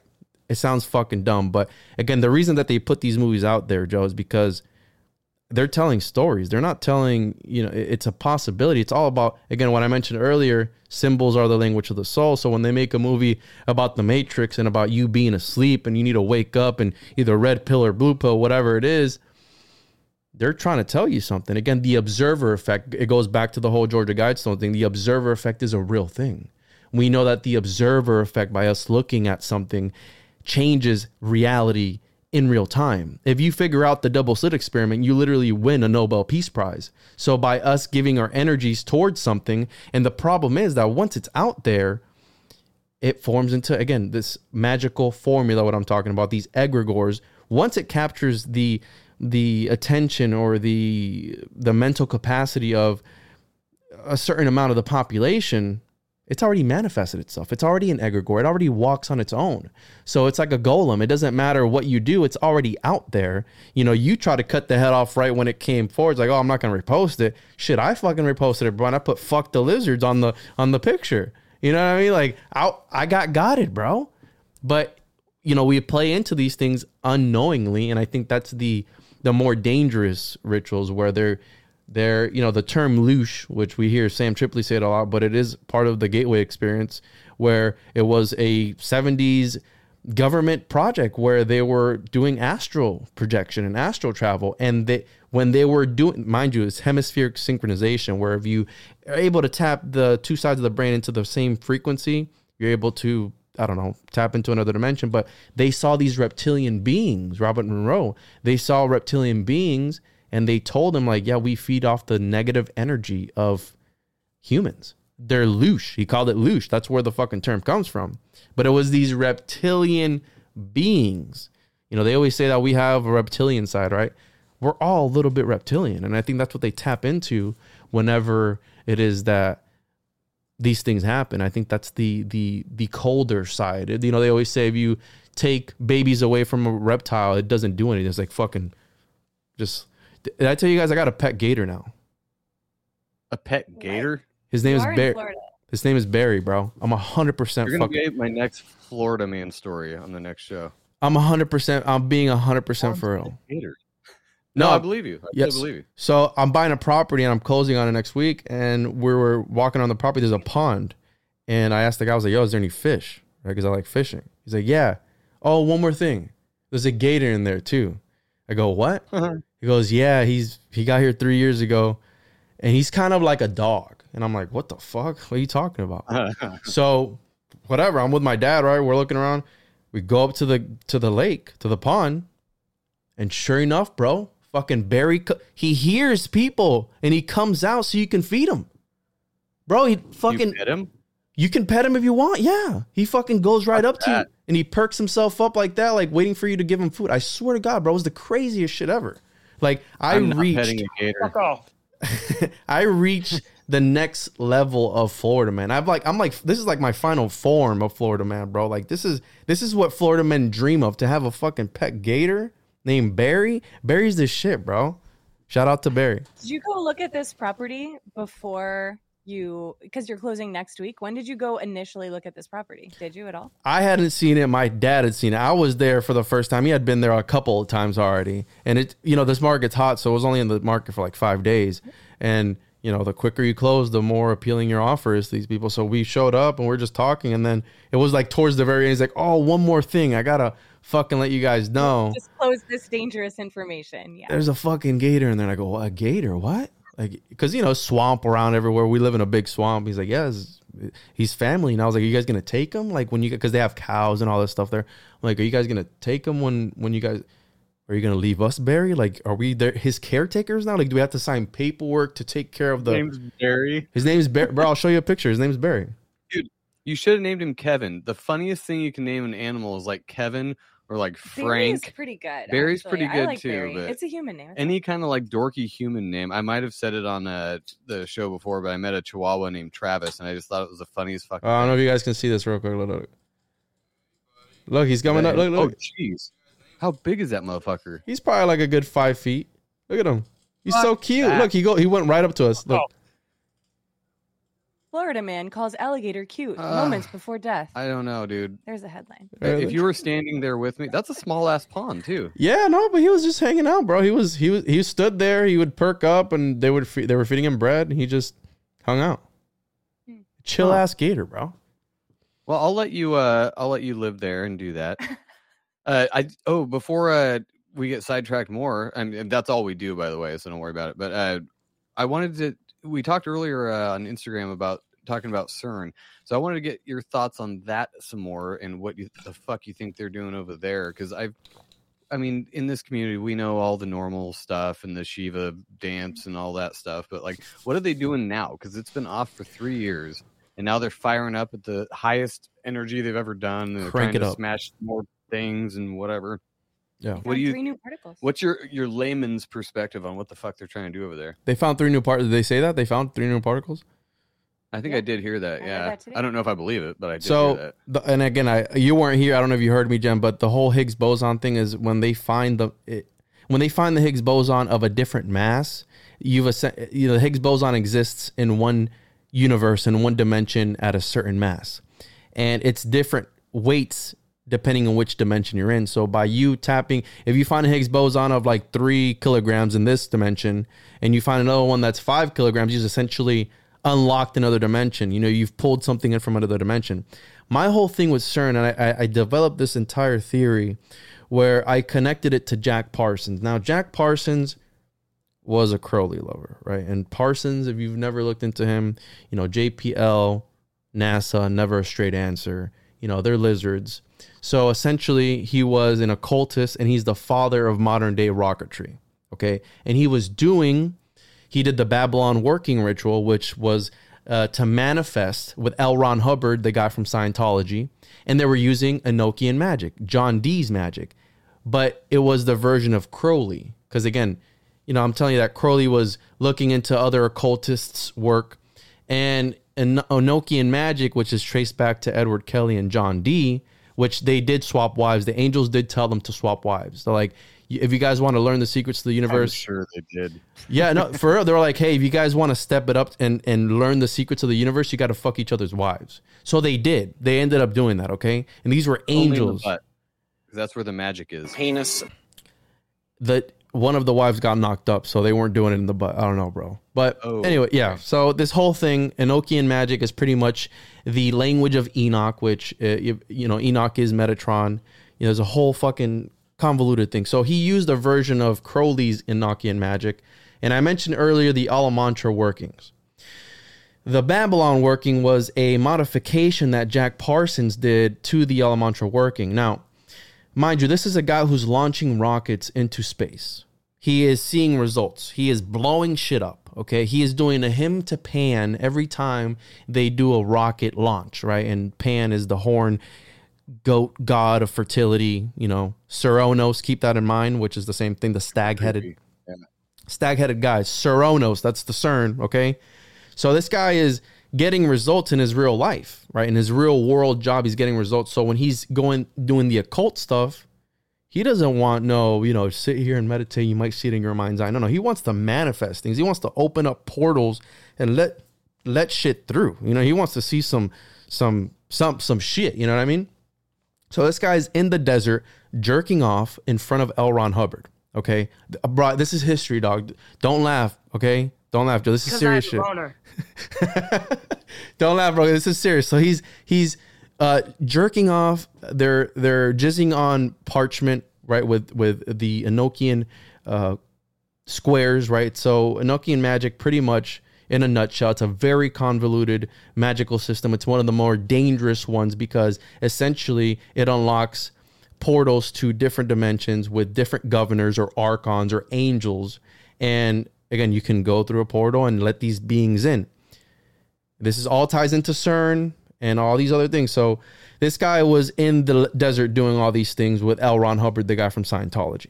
it sounds fucking dumb, but again, the reason that they put these movies out there, Joe, is because they're telling stories. They're not telling, you know, it's a possibility. It's all about, again, what I mentioned earlier symbols are the language of the soul. So when they make a movie about the Matrix and about you being asleep and you need to wake up and either red pill or blue pill, whatever it is, they're trying to tell you something. Again, the observer effect, it goes back to the whole Georgia Guidestone thing. The observer effect is a real thing. We know that the observer effect, by us looking at something, changes reality in real time. If you figure out the double slit experiment, you literally win a Nobel Peace Prize. So by us giving our energies towards something, and the problem is that once it's out there, it forms into again this magical formula what i'm talking about these egregores once it captures the the attention or the the mental capacity of a certain amount of the population it's already manifested itself. It's already an egregore. It already walks on its own. So it's like a golem. It doesn't matter what you do it's already out there. You know you try to cut the head off right when it came forward it's like oh i'm not gonna repost it. Shit i fucking reposted it bro and i put fuck the lizards on the on the picture. You know what I mean? Like I I got got it, bro. But you know, we play into these things unknowingly, and I think that's the the more dangerous rituals where they're they're you know the term loosh, which we hear Sam Tripoli say it a lot, but it is part of the gateway experience where it was a 70s government project where they were doing astral projection and astral travel. And they when they were doing mind you it's hemispheric synchronization where if you are able to tap the two sides of the brain into the same frequency you're able to i don't know tap into another dimension but they saw these reptilian beings robert monroe they saw reptilian beings and they told him like yeah we feed off the negative energy of humans. They're loosh. He called it loosh. That's where the fucking term comes from. But it was these reptilian beings. You know, they always say that we have a reptilian side, right? We're all a little bit reptilian. And I think that's what they tap into whenever it is that these things happen. I think that's the the the colder side. You know, they always say if you take babies away from a reptile, it doesn't do anything. It's like fucking just did I tell you guys I got a pet gator now? A pet gator? His name You is Barry. His name is Barry, bro. I'm hundred percent You're gonna fucking. be my next Florida man story on the next show. I'm hundred percent. I'm being hundred percent for real. Gator. No, No, I believe you. I yes. believe you. So I'm buying a property and I'm closing on it next week. And we were walking on the property. There's a pond, and I asked the guy, I was like, "Yo, is there any fish?" Right? Because I like fishing. He's like, "Yeah." Oh, one more thing. There's a gator in there too. I go, "What?" Uh-huh. He goes, "Yeah, he's he got here three years ago, and he's kind of like a dog." And I'm like, "What the fuck? What are you talking about?" so whatever. I'm with my dad, right? We're looking around. We go up to the to the lake, to the pond, and sure enough, bro, fucking Barry, he hears people and he comes out so you can feed him. Bro, he fucking you pet him? you can pet him if you want. Yeah. He fucking goes right up to you and he perks himself up like that, like waiting for you to give him food. I swear to God, bro, it was the craziest shit ever. Like I I'm not reached petting a gator. I reached the next level of Florida man. I've like I'm like this is like my final form of Florida man, bro. Like this is this is what Florida men dream of to have a fucking pet gator named Barry. Barry's the shit, bro. Shout out to Barry. Did you go look at this property before you because you're closing next week? When did you go initially look at this property? Did you at all? I hadn't seen it. My dad had seen it. I was there for the first time. He had been there a couple of times already. And it, you know, this market's hot, so it was only in the market for like five days. And you know, the quicker you close, the more appealing your offer is to these people. So we showed up and we're just talking, and then it was like towards the very end, he's like, "Oh, one more thing, I gotta fucking let you guys know." Disclose this dangerous information. Yeah. there's a fucking gator in there. And I go, a gator? What? Like, cause you know, swamp around everywhere. We live in a big swamp. He's like, yeah, it's- he's family. And I was like, are you guys gonna take him? Like when you, cause they have cows and all this stuff there. I'm like, are you guys gonna take him when, when you guys, are you gonna leave us, Barry? Like, are we there, his caretakers now? Like, do we have to sign paperwork to take care of the? Name's Barry. his name's Barry. Bro, I'll show you a picture. His name's Barry. You should have named him Kevin. The funniest thing you can name an animal is like Kevin or like Frank. Barry's pretty good. Barry's actually. pretty I good like too, Barry. but It's a human name. Any kind of like dorky human name. I might have said it on uh, the show before, but I met a Chihuahua named Travis, and I just thought it was the funniest fucking. Uh, I don't know if you guys can see this real quick. Look, look, look he's coming up. Look, look. Oh, jeez. How big is that motherfucker? He's probably like a good five feet. Look at him. He's so cute. that. Look, he go. He went right up to us. Look. Florida man calls alligator cute Uh, moments before death. I don't know, dude. There's a headline. If you were standing there with me, that's a small ass pond too. Yeah, no, but he was just hanging out, bro. He was he was he stood there. He would perk up, and they would fe- they were feeding him bread, and he just hung out. Hmm. Chill Huh. ass gator, bro. Well, I'll let you. Uh, I'll let you live there and do that. uh, I oh before uh we get sidetracked more, and, and that's all we do, by the way. So don't worry about it. But uh, I wanted to. We talked earlier uh, on Instagram about talking about CERN, so I wanted to get your thoughts on that some more and what you, the fuck you think they're doing over there. Because I've, I mean, in this community, we know all the normal stuff and the Shiva dance and all that stuff, but like, what are they doing now? Because it's been off for three years and now they're firing up at the highest energy they've ever done. They're Crank trying it to up. smash more things and whatever. Yeah. What Found do you? Three new particles. What's your your layman's perspective on what the fuck they're trying to do over there? They found three new particles. Did they say that they found three new particles? I think Yeah. I did hear that. I heard Yeah, that. I don't know if I believe it, but I did hear So, that. the, and again, I you weren't here. I don't know if you heard me, Jen, but the whole Higgs boson thing is when they find the it, when they find the Higgs boson of a different mass, you've assen- you know the Higgs boson exists in one universe in one dimension at a certain mass, and it's different weights depending on which dimension you're in. So by you tapping, if you find a Higgs boson of like three kilograms in this dimension, and you find another one that's five kilograms, you've essentially unlocked another dimension. You know, you've pulled something in from another dimension. My whole thing with CERN, and I, I, developed this entire theory where I connected it to Jack Parsons. Now, Jack Parsons was a Crowley lover, right? And Parsons, if you've never looked into him, you know, JPL, NASA, never a straight answer. You know, they're lizards. So essentially, he was an occultist and he's the father of modern day rocketry. Okay. And he was doing, he did the Babylon working ritual, which was uh, to manifest with L. Ron Hubbard, the guy from Scientology. And they were using Enochian magic, John Dee's magic. But it was the version of Crowley. Because again, you know, I'm telling you that Crowley was looking into other occultists' work. And En- Enochian magic, which is traced back to Edward Kelly and John Dee, which they did swap wives. The angels did tell them to swap wives. They're like, if you guys want to learn the secrets of the I'm universe, sure they did. yeah, no, for real. They're like, hey, if you guys want to step it up and, and learn the secrets of the universe, you got to fuck each other's wives. So they did. They ended up doing that, okay? And these were Only in the angels. that's where the magic is. penis that one of the wives got knocked up, so they weren't doing it in the butt. I don't know, bro. But Oh, anyway, yeah. So this whole thing, Enochian magic, is pretty much the language of Enoch, which uh, you, you know Enoch is Metatron. You know, there's a whole fucking convoluted thing. So he used a version of Crowley's Enochian magic, and I mentioned earlier the Amalantrah workings. The Babylon working was a modification that Jack Parsons did to the Amalantrah working. Now, mind you, this is a guy who's launching rockets into space. He is seeing results. He is blowing shit up. Okay. He is doing a hymn to Pan every time they do a rocket launch, right? And Pan is the horn goat god of fertility, you know, Cernunnos, keep that in mind, which is the same thing, the stag headed Yeah. stag headed guys. Cernunnos, that's the CERN, okay? So this guy is getting results in his real life, right? In his real world job, he's getting results. So when he's going doing the occult stuff, he doesn't want no, you know, sit here and meditate. You might see it in your mind's eye. No, no, he wants to manifest things. He wants to open up portals and let let shit through. You know, he wants to see some some some some shit. You know what I mean? So this guy's in the desert jerking off in front of L. Ron Hubbard. Okay, Bro, this is history, dog. Don't laugh. Okay, Don't laugh, Joe. This is serious shit. have a boner. Don't laugh, bro. This is serious. So he's he's uh, jerking off. They're they're jizzing on parchment, right? With with the Enochian uh, squares, right? So Enochian magic, pretty much in a nutshell, it's a very convoluted magical system. It's one of the more dangerous ones because essentially it unlocks portals to different dimensions with different governors or archons or angels. And again, you can go through a portal and let these beings in. This is all ties into CERN and all these other things. So this guy was in the desert doing all these things with L. Ron Hubbard, the guy from Scientology.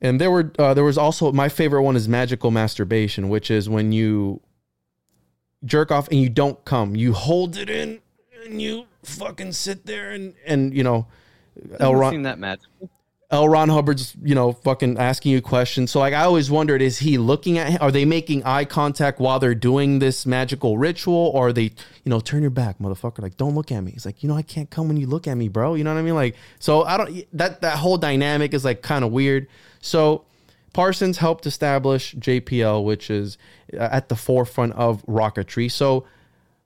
And there were uh, there was also my favorite one is magical masturbation, which is when you jerk off and you don't come, you hold it in and you fucking sit there and and you know L. I've Ron seen that magical. L. Ron Hubbard's, you know, fucking asking you questions. So like I always wondered, is he looking at? Are they making eye contact while they're doing this magical ritual? Or are they, you know, turn your back, motherfucker. Like, don't look at me. He's like, you know, I can't come when you look at me, bro. You know what I mean? Like, so I don't that that whole dynamic is like kind of weird. So Parsons helped establish JPL, which is uh, at the forefront of rocketry. So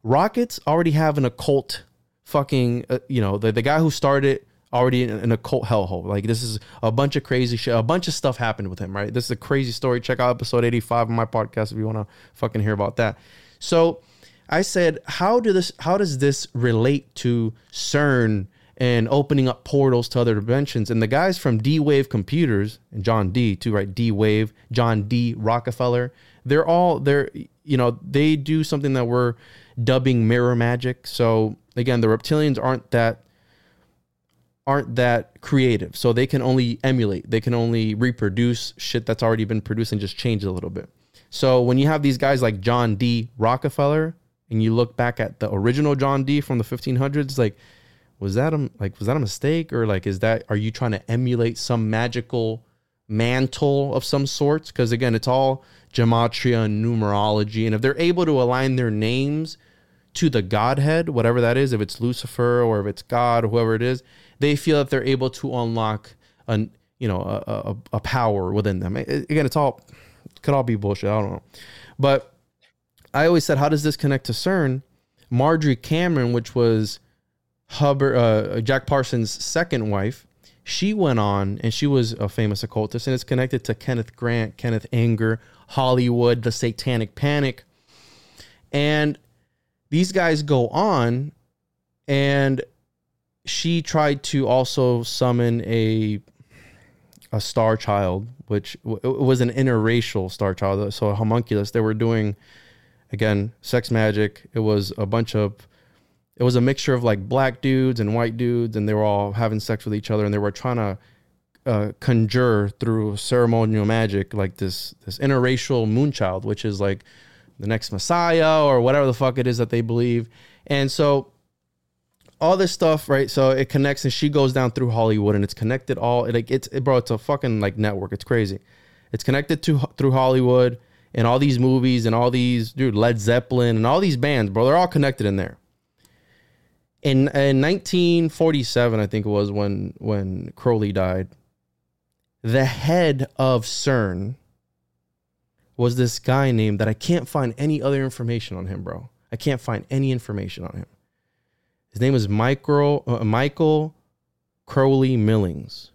rockets already have an occult fucking, uh, you know, the, the guy who started already in an occult hellhole. Like this is a bunch of crazy shit. A bunch of stuff happened with him, right? This is a crazy story. Check out episode 85 of my podcast if you want to fucking hear about that. So I said, how do this how does this relate to CERN and opening up portals to other dimensions? And the guys from D Wave Computers and John D too, right? D Wave, John D Rockefeller, they're all they're you know, they do something that we're dubbing mirror magic. So again, the reptilians aren't that aren't that creative. So they can only emulate, they can only reproduce shit that's already been produced and just change it a little bit. So when you have these guys like John D. Rockefeller and you look back at the original John Dee from the 1500s, like was that a like was that a mistake or like is that are you trying to emulate some magical mantle of some sorts? Because again, it's all gematria and numerology, and if they're able to align their names to the Godhead, whatever that is, if it's Lucifer or if it's God, whoever it is, they feel that they're able to unlock an you know a, a, a power within them. It- again, it's all could all be bullshit. I don't know, but I always said, how does this connect to CERN? Marjorie Cameron, which was Hubbard, uh, Jack Parsons' second wife, she went on and she was a famous occultist, and it's connected to Kenneth Grant, Kenneth Anger, Hollywood, the Satanic Panic, and these guys go on, and she tried to also summon a a star child, which w- was an interracial star child, so a homunculus. They were doing again sex magic. It was a bunch of it was a mixture of like black dudes and white dudes, and they were all having sex with each other, and they were trying to uh, conjure through ceremonial magic like this this interracial moonchild, which is like the next Messiah or whatever the fuck it is that they believe, and so all this stuff, right? So it connects, and she goes down through Hollywood, and it's connected all. Like it's it, bro, it's a fucking like network. It's crazy. It's connected to through Hollywood and all these movies and all these dude Led Zeppelin and all these bands, bro. They're all connected in there. In in 1947, I think it was when when Crowley died. The head of CERN was this guy named that I can't find any other information on him, bro. I can't find any information on him. His name is Michael uh, Michael Crowley Millings.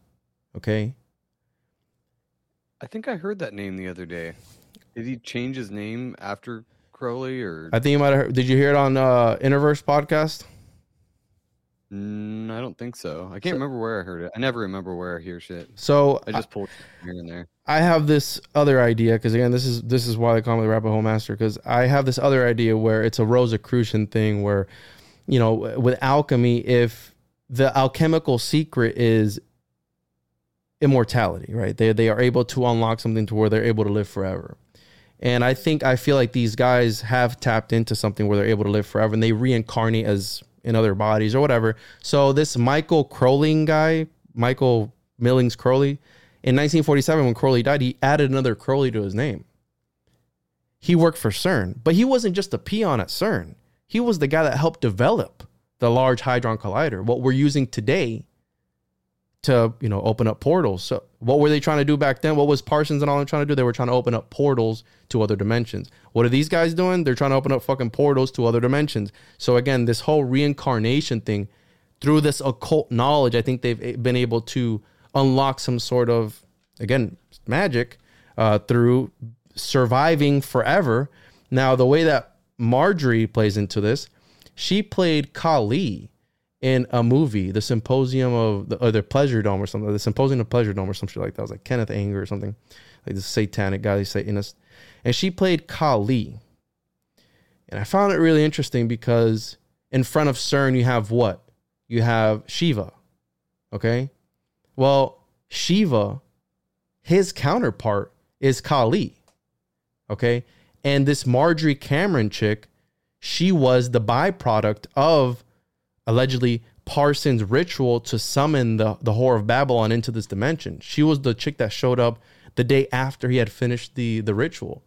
Okay, I think I heard that name the other day. Did he change his name after Crowley or? I think you might have. Heard, did you hear it on uh, Interverse podcast? Mm, I don't think so. I can't remember where I heard it. I never remember where I hear shit. So I just pulled here and there. I have this other idea because again, this is this is why they call me the Rabbit Hole Master because I have this other idea where it's a Rosicrucian thing where, you know, with alchemy, if the alchemical secret is immortality, right? They they are able to unlock something to where they're able to live forever. And I think I feel like these guys have tapped into something where they're able to live forever and they reincarnate as in other bodies or whatever. So this Michael Crowley guy, Michael Millings Crowley, in 1947 when Crowley died, he added another Crowley to his name. He worked for CERN, but he wasn't just a peon at CERN. He was the guy that helped develop the Large Hadron Collider, what we're using today to you know open up portals. So what were they trying to do back then? What was Parsons and all them trying to do? They were trying to open up portals to other dimensions. What are these guys doing? They're trying to open up fucking portals to other dimensions. So again, this whole reincarnation thing, through this occult knowledge, I think they've been able to unlock some sort of again magic uh, through surviving forever. Now the way that Marjorie plays into this, she played Kali in a movie, the Symposium of the, or the Pleasure Dome or something, the Symposium of Pleasure Dome or some shit like that. It was like Kenneth Anger or something, like the satanic guy, Satanist. And she played Kali. And I found it really interesting because in front of CERN, you have what? You have Shiva. Okay. Well, Shiva, his counterpart is Kali. Okay. And this Marjorie Cameron chick, she was the byproduct of allegedly Parsons' ritual to summon the, the Whore of Babylon into this dimension. She was the chick that showed up the day after he had finished the, the ritual.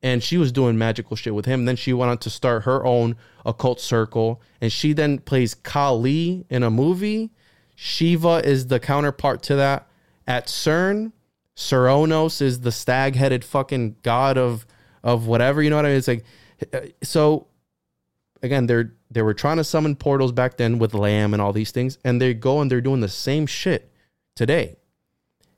And she was doing magical shit with him. And then she went on to start her own occult circle. And she then plays Kali in a movie. Shiva is the counterpart to that. At CERN, Cernunnos is the stag headed fucking god of of whatever. You know what I mean? It's like, uh, so again, they're they were trying to summon portals back then with Lam and all these things, and they go and they're doing the same shit today.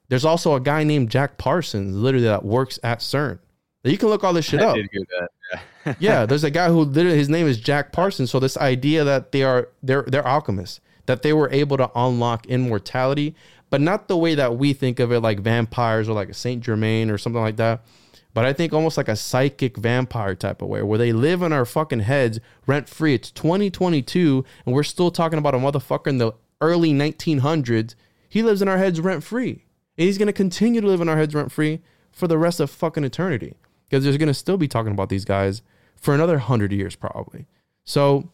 There's also a guy named Jack Parsons, literally that works at CERN. You can look all this shit I up. did hear that. Yeah. yeah, there's a guy who literally his name is Jack Parsons. So this idea that they are they're they're alchemists, that they were able to unlock immortality, but not the way that we think of it, like vampires or like a Saint Germain or something like that but I think almost like a psychic vampire type of way where they live in our fucking heads rent free. It's 2022 and we're still talking about a motherfucker in the early 1900s. He lives in our heads rent free. And he's going to continue to live in our heads rent free for the rest of fucking eternity because there's going to still be talking about these guys for another 100 years probably. So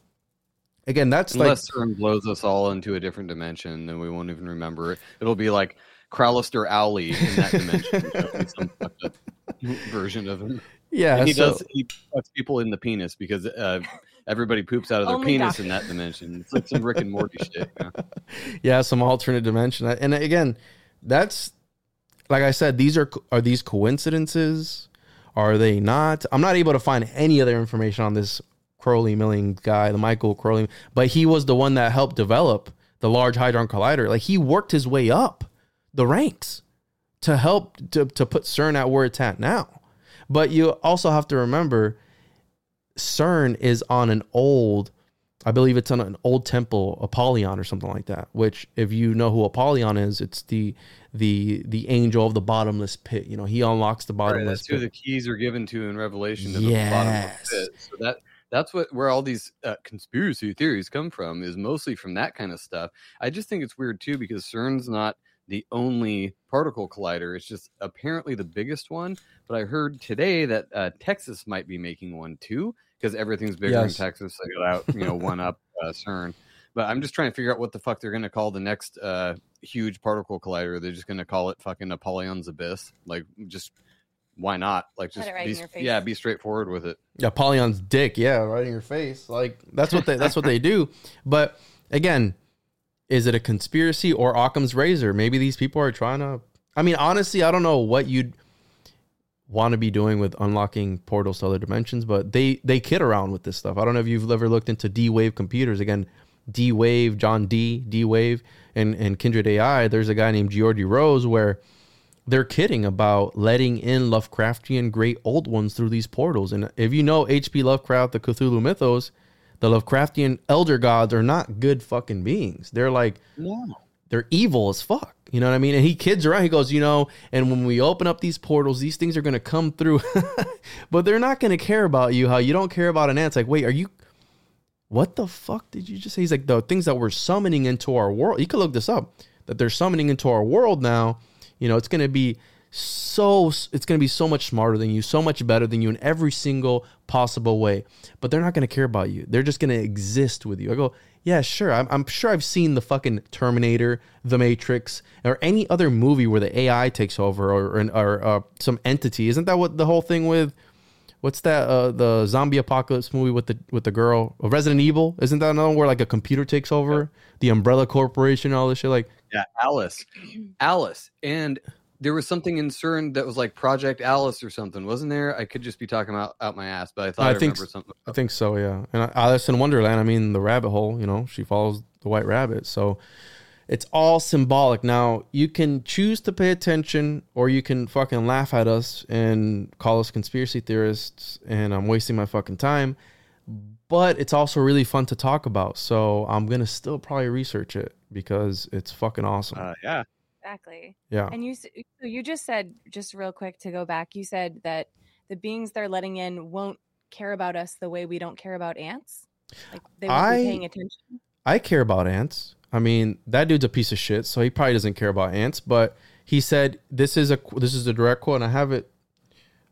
again, that's Unless like CERN blows us all into a different dimension, then we won't even remember it. It'll be like Crowlister Owly in that dimension. It'll be some fucked up version of him. yeah, And he so- does he puts people in the penis because uh, everybody poops out of their Only penis doctors. in that dimension. It's like some Rick and Morty shit. you know? yeah, some alternate dimension. And again, that's like I said, these are are these coincidences? Are they not? I'm not able to find any other information on this Crowley Milling guy, the Michael Crowley, but he was the one that helped develop the Large Hadron Collider. Like he worked his way up the ranks to help to, to put CERN at where it's at now. But you also have to remember CERN is on an old, I believe it's on an old temple, Apollyon or something like that. Which, if you know who Apollyon is, it's the the the angel of the bottomless pit. You know, he unlocks the Right, bottomless that's who pit. the keys are given to in Revelation to the bottomless Yes. pit. So that that's what where all these uh, conspiracy theories come from is mostly from that kind of stuff. I just think it's weird too because CERN's not the only particle collider. It's just apparently the biggest one. But I heard today that uh, Texas might be making one too because everything's bigger Yes. in Texas. So go out, you know, one up uh, CERN. But I'm just trying to figure out what the fuck they're going to call the next uh, huge particle collider. They're just going to call it fucking Apollyon's Abyss. Like, just why not? Like, just right be, in your face. yeah, be straightforward with it. Yeah, Apollyon's dick. Yeah, right in your face. Like that's what they that's what they do. But again, is it a conspiracy or Occam's razor? Maybe these people are trying to. I mean, honestly, I don't know what you'd want to be doing with unlocking portals to other dimensions, but they they kid around with this stuff. I don't know if you've ever looked into D Wave computers. Again, D Wave, John D, D Wave, and and Kindred AI. There's a guy named Geordie Rose where they're kidding about letting in Lovecraftian great old ones through these portals. And if you know H.P. Lovecraft, the Cthulhu mythos, the Lovecraftian elder gods are not good fucking beings. They're like No. they're evil as fuck. You know what I mean? And he kids around. He goes, you know, and when we open up these portals, these things are gonna come through, but they're not gonna care about you. How you don't care about an ant? It's like, wait, are you? What the fuck did you just say? He's like the things that we're summoning into our world. You can look this up. That they're summoning into our world now. You know, it's gonna be so. It's gonna be so much smarter than you, so much better than you in every single possible way. But they're not gonna care about you. They're just gonna exist with you. I go, yeah, sure. I'm, I'm sure I've seen the fucking Terminator, The Matrix, or any other movie where the AI takes over or or, or uh, some entity. Isn't that what the whole thing with? What's that? Uh, the zombie apocalypse movie with the with the girl, Uh, Resident Evil. Isn't that another one where like a computer takes over the Umbrella Corporation, all this shit? Like, Yeah, Alice. Alice. And there was something in CERN that was like Project Alice or something, wasn't there? I could just be talking out, out my ass, but I thought I, I think remember something. I think so, yeah. And Alice in Wonderland, I mean, the rabbit hole, you know, she follows the white rabbit. So it's all symbolic. Now, you can choose to pay attention or you can fucking laugh at us and call us conspiracy theorists and I'm wasting my fucking time. But it's also really fun to talk about. So I'm going to still probably research it because it's fucking awesome. Uh, yeah. Exactly. yeah. And you you just said just real quick to go back. You said that the beings they're letting in won't care about us the way we don't care about ants. Like they won't I- be paying attention. I care about ants. I mean, that dude's a piece of shit, so he probably doesn't care about ants. But he said this is a this is a direct quote, and I have it.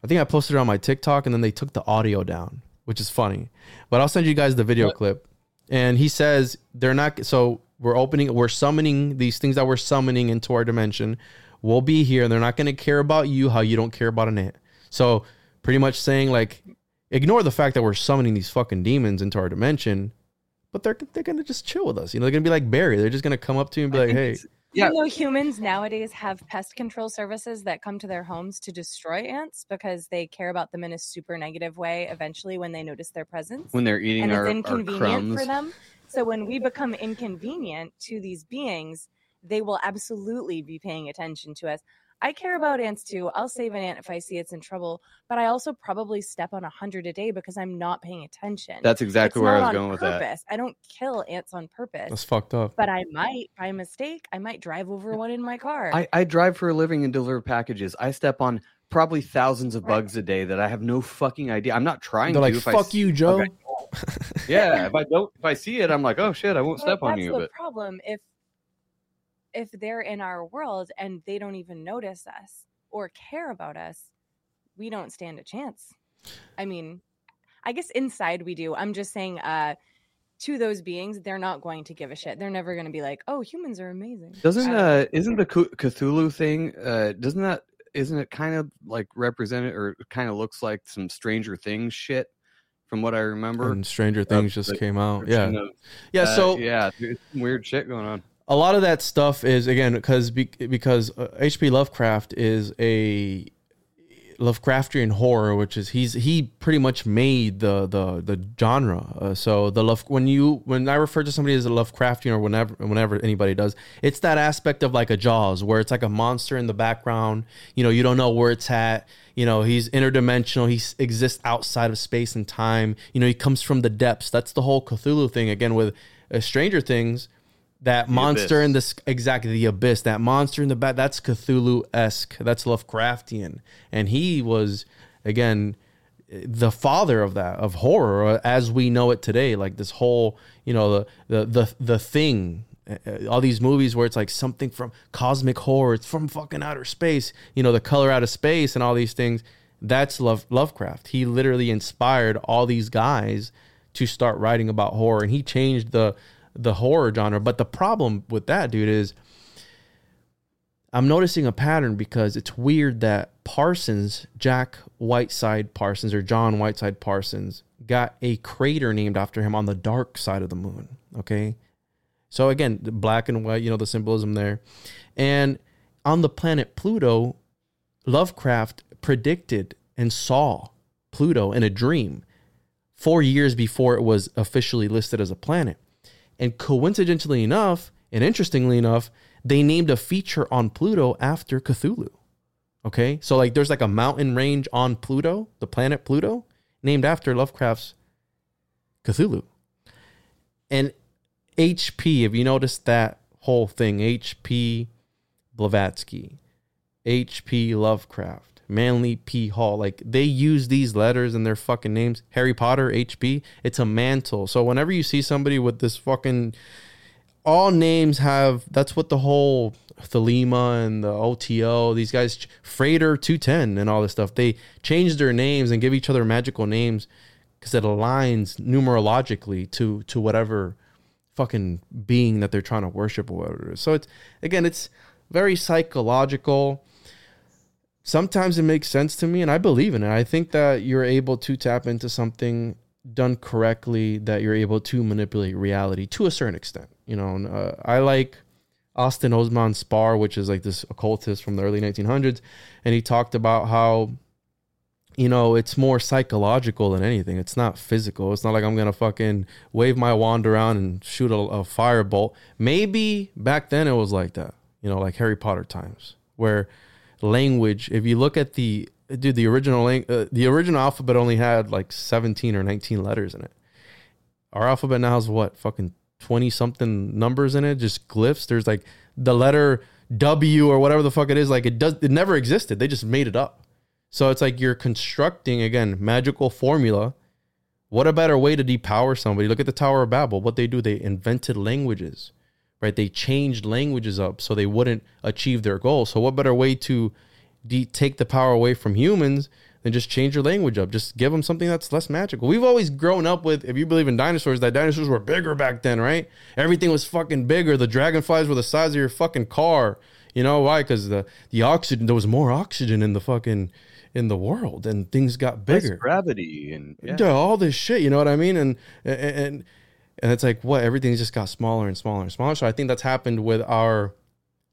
I think I posted it on my TikTok, and then they took the audio down, which is funny. But I'll send you guys the video What? clip. And he says they're not. So we're opening, we're summoning these things that we're summoning into our dimension. Will be here. and They're not going to care about you how you don't care about an ant. So pretty much saying like, ignore the fact that we're summoning these fucking demons into our dimension but they're they're gonna just chill with us. You know, they're gonna be like Barry. They're just gonna come up to you and be I like, "Hey, it's- Yeah. Even though humans nowadays have pest control services that come to their homes to destroy ants because they care about them in a super negative way eventually when they notice their presence. When they're eating and our, it's our inconvenient crumbs. for them. So when we become inconvenient to these beings, they will absolutely be paying attention to us. I care about ants too. I'll save an ant if I see it's in trouble, but I also probably step on a hundred a day because I'm not paying attention. That's exactly It's where I was on going with that. purpose. I don't kill ants on purpose, that's fucked up." but I might, by mistake, I might drive over one in my car. I, I drive for a living and deliver packages. I step on probably thousands of Right. bugs a day that I have no fucking idea. I'm not trying They're to. like, if I "Fuck s- you, Joe." Okay. Yeah, if I don't, if I see it, I'm like, oh shit, I won't step on that's you. the But problem if if they're in our world and they don't even notice us or care about us, we don't stand a chance. I mean, I guess inside we do. I'm just saying, uh, to those beings, they're not going to give a shit. They're never going to be like, "Oh, humans are amazing." doesn't uh isn't the Cthulhu thing uh doesn't that isn't it kind of like represented or kind of looks like some Stranger Things shit from what I remember? And Stranger Things just came out. Yeah, of yeah. that. So yeah, some weird shit going on. a lot of that stuff is again because because uh, H.P. Lovecraft is a Lovecraftian horror, which is he's he pretty much made the the the genre. Uh, so the love when you when I refer to somebody as a Lovecraftian or whenever whenever anybody does, it's that aspect of like a Jaws where it's like a monster in the background. You know, you don't know where it's at. You know, he's interdimensional. He exists outside of space and time. You know, he comes from the depths. That's the whole Cthulhu thing again with uh, Stranger Things that monster abyss. in this exactly the abyss that monster in the back that's cthulhu-esque that's lovecraftian. And he was again the father of that of horror as we know it today. Like this whole you know the the the, the thing uh, uh, all these movies where it's like something from cosmic horror it's from fucking outer space you know the color out of space and all these things. That's love lovecraft. He literally inspired all these guys to start writing about horror and he changed the the horror genre but the problem with that dude is i'm noticing a pattern because it's weird that parsons jack whiteside parsons or john whiteside parsons got a crater named after him on the dark side of the moon okay? So again black and white you know the symbolism there. And on the planet pluto lovecraft predicted and saw pluto in a dream four years before it was officially listed as a planet and coincidentally enough, and interestingly enough, they named a feature on Pluto after Cthulhu. Okay? So like there's like a mountain range on Pluto, the planet Pluto, named after Lovecraft's Cthulhu. And HP, if you noticed that whole thing, HP Blavatsky, HP Lovecraft, Manly P. Hall, like they use these letters in their fucking names. Harry Potter, HP, it's a mantle. So whenever you see somebody with this fucking, all names have, that's what the whole Thelema and the OTO, these guys, Freighter 210 and all this stuff, they change their names and give each other magical names because it aligns numerologically to to whatever fucking being that they're trying to worship or whatever. So it's again, it's very psychological. Sometimes it makes sense to me, and I believe in it. I think that you're able to tap into something done correctly, that you're able to manipulate reality to a certain extent. You know, and, uh, I like. Austin Osman Spare, which is like this occultist from the early 1900s, and he talked about how you know, it's more psychological than anything. It's not physical. It's not like I'm gonna fucking wave my wand around and shoot a, a firebolt. Maybe back then it was like that, you know, like Harry Potter times, where language. If you look at the dude, the original uh, the original alphabet only had like 17 or 19 letters in it. Our alphabet now has what fucking 20 something numbers in it, just glyphs. There's like the letter W or whatever the fuck it is. Like it does, it never existed. They just made it up. So it's like you're constructing again magical formula. What a better way to depower somebody? Look at the Tower of Babel. What they do, they invented languages, right? They changed languages up so they wouldn't achieve their goal. So what better way to de- take the power away from humans than just change your language up? Just give them something that's less magical. We've always grown up with, if you believe in dinosaurs, that dinosaurs were bigger back then, right? Everything was fucking bigger. The dragonflies were the size of your fucking car. You know why? Because the the oxygen there was more oxygen in the fucking in the world and things got bigger. Less gravity and yeah. yeah. all this shit, you know what I mean? And and and it's like what everything's just got smaller and smaller and smaller. So I think that's happened with our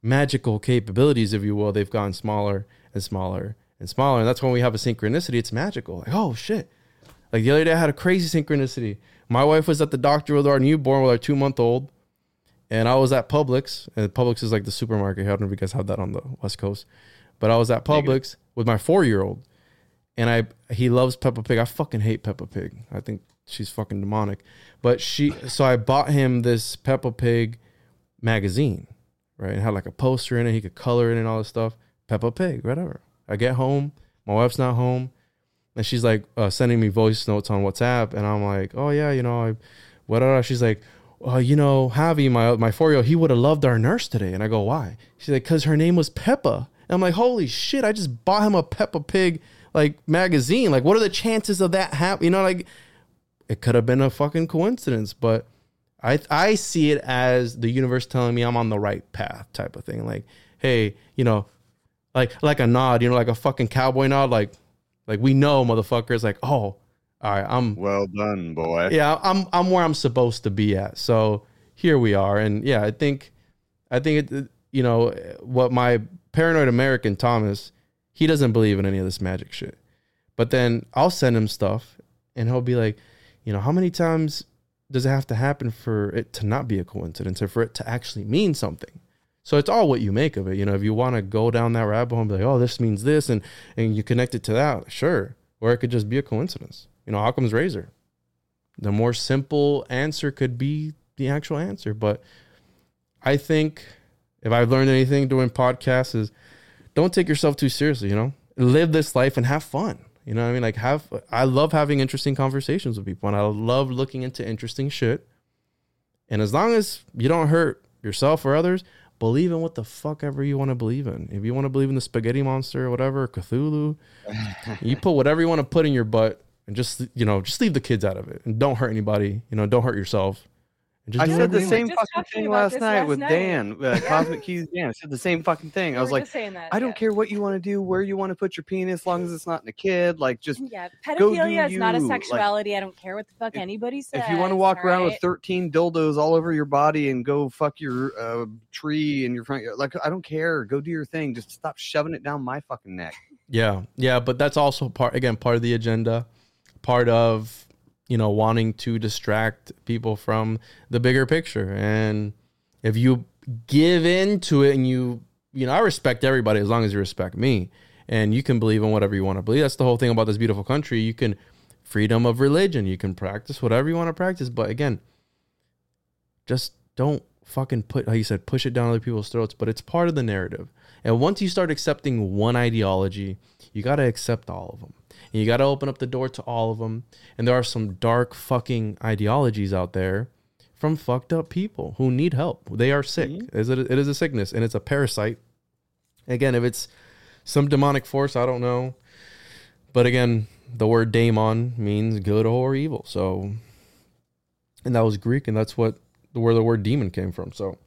magical capabilities, if you will. They've gone smaller and smaller and smaller. And that's when we have a synchronicity. It's magical. Like, oh shit. Like the other day I had a crazy synchronicity. My wife was at the doctor with our newborn with our two month old. And I was at Publix. And Publix is like the supermarket. I don't know if you guys have that on the West Coast. But I was at Publix with my four year old, and I he loves Peppa Pig. I fucking hate Peppa Pig. I think she's fucking demonic. But she, so I bought him this Peppa Pig magazine, right? It had like a poster in it. He could color it and all this stuff. Peppa Pig, whatever. I get home, my wife's not home, and she's like uh, sending me voice notes on WhatsApp, and I'm like, oh yeah, you know, I, whatever. She's like, uh, you know, Javi, my my four year old, he would have loved our nurse today. And I go, why? She's like, because her name was Peppa. And I'm like, holy shit, I just bought him a Peppa Pig like magazine. Like, what are the chances of that happening? You know, like it could have been a fucking coincidence, but I I see it as the universe telling me I'm on the right path type of thing. Like, hey, you know, like like a nod, you know, like a fucking cowboy nod, like like we know motherfuckers like, oh, all right, I'm well done, boy. Yeah, I'm I'm where I'm supposed to be at. So here we are, and yeah, I think I think it, you know what my paranoid American Thomas, he doesn't believe in any of this magic shit. But then I'll send him stuff and he'll be like, you know, how many times does it have to happen for it to not be a coincidence or for it to actually mean something? So it's all what you make of it. You know, if you want to go down that rabbit hole and be like, oh, this means this, and and you connect it to that, sure. Or it could just be a coincidence. You know, Occam's razor. The more simple answer could be the actual answer. But I think if I've learned anything doing podcasts is don't take yourself too seriously, you know? Live this life and have fun. You know what I mean? Like have I love having interesting conversations with people and I love looking into interesting shit. And as long as you don't hurt yourself or others, believe in what the fuck ever you want to believe in. If you want to believe in the spaghetti monster or whatever, Cthulhu, you put whatever you want to put in your butt and just you know, just leave the kids out of it and don't hurt anybody, you know, don't hurt yourself. I said the same fucking thing last night last with night. Dan, uh, Cosmic Keys Dan. I said the same fucking thing. I was like, that, I don't yeah. care what you want to do, where you want to put your penis, as long as it's not in a kid. Like, just yeah, pedophilia is you. not a sexuality. Like, I don't care what the fuck if, anybody says. If you want to walk around right? with thirteen dildos all over your body and go fuck your uh, tree in your front yard, like, I don't care. Go do your thing. Just stop shoving it down my fucking neck. Yeah, yeah, but that's also part again part of the agenda, part of you know, wanting to distract people from the bigger picture. And if you give in to it and you, you know, I respect everybody as long as you respect me. And you can believe in whatever you want to believe. That's the whole thing about this beautiful country. You can freedom of religion. You can practice whatever you want to practice. But again, just don't fucking put, how you said, push it down other people's throats. But it's part of the narrative. And once you start accepting one ideology, you got to accept all of them. And you got to open up the door to all of them. And there are some dark fucking ideologies out there from fucked up people who need help. They are sick. Mm-hmm. It is a sickness and it's a parasite. Again, if it's some demonic force, I don't know. But again, the word daemon means good or evil. So, and that was Greek, and that's what where the word demon came from. So,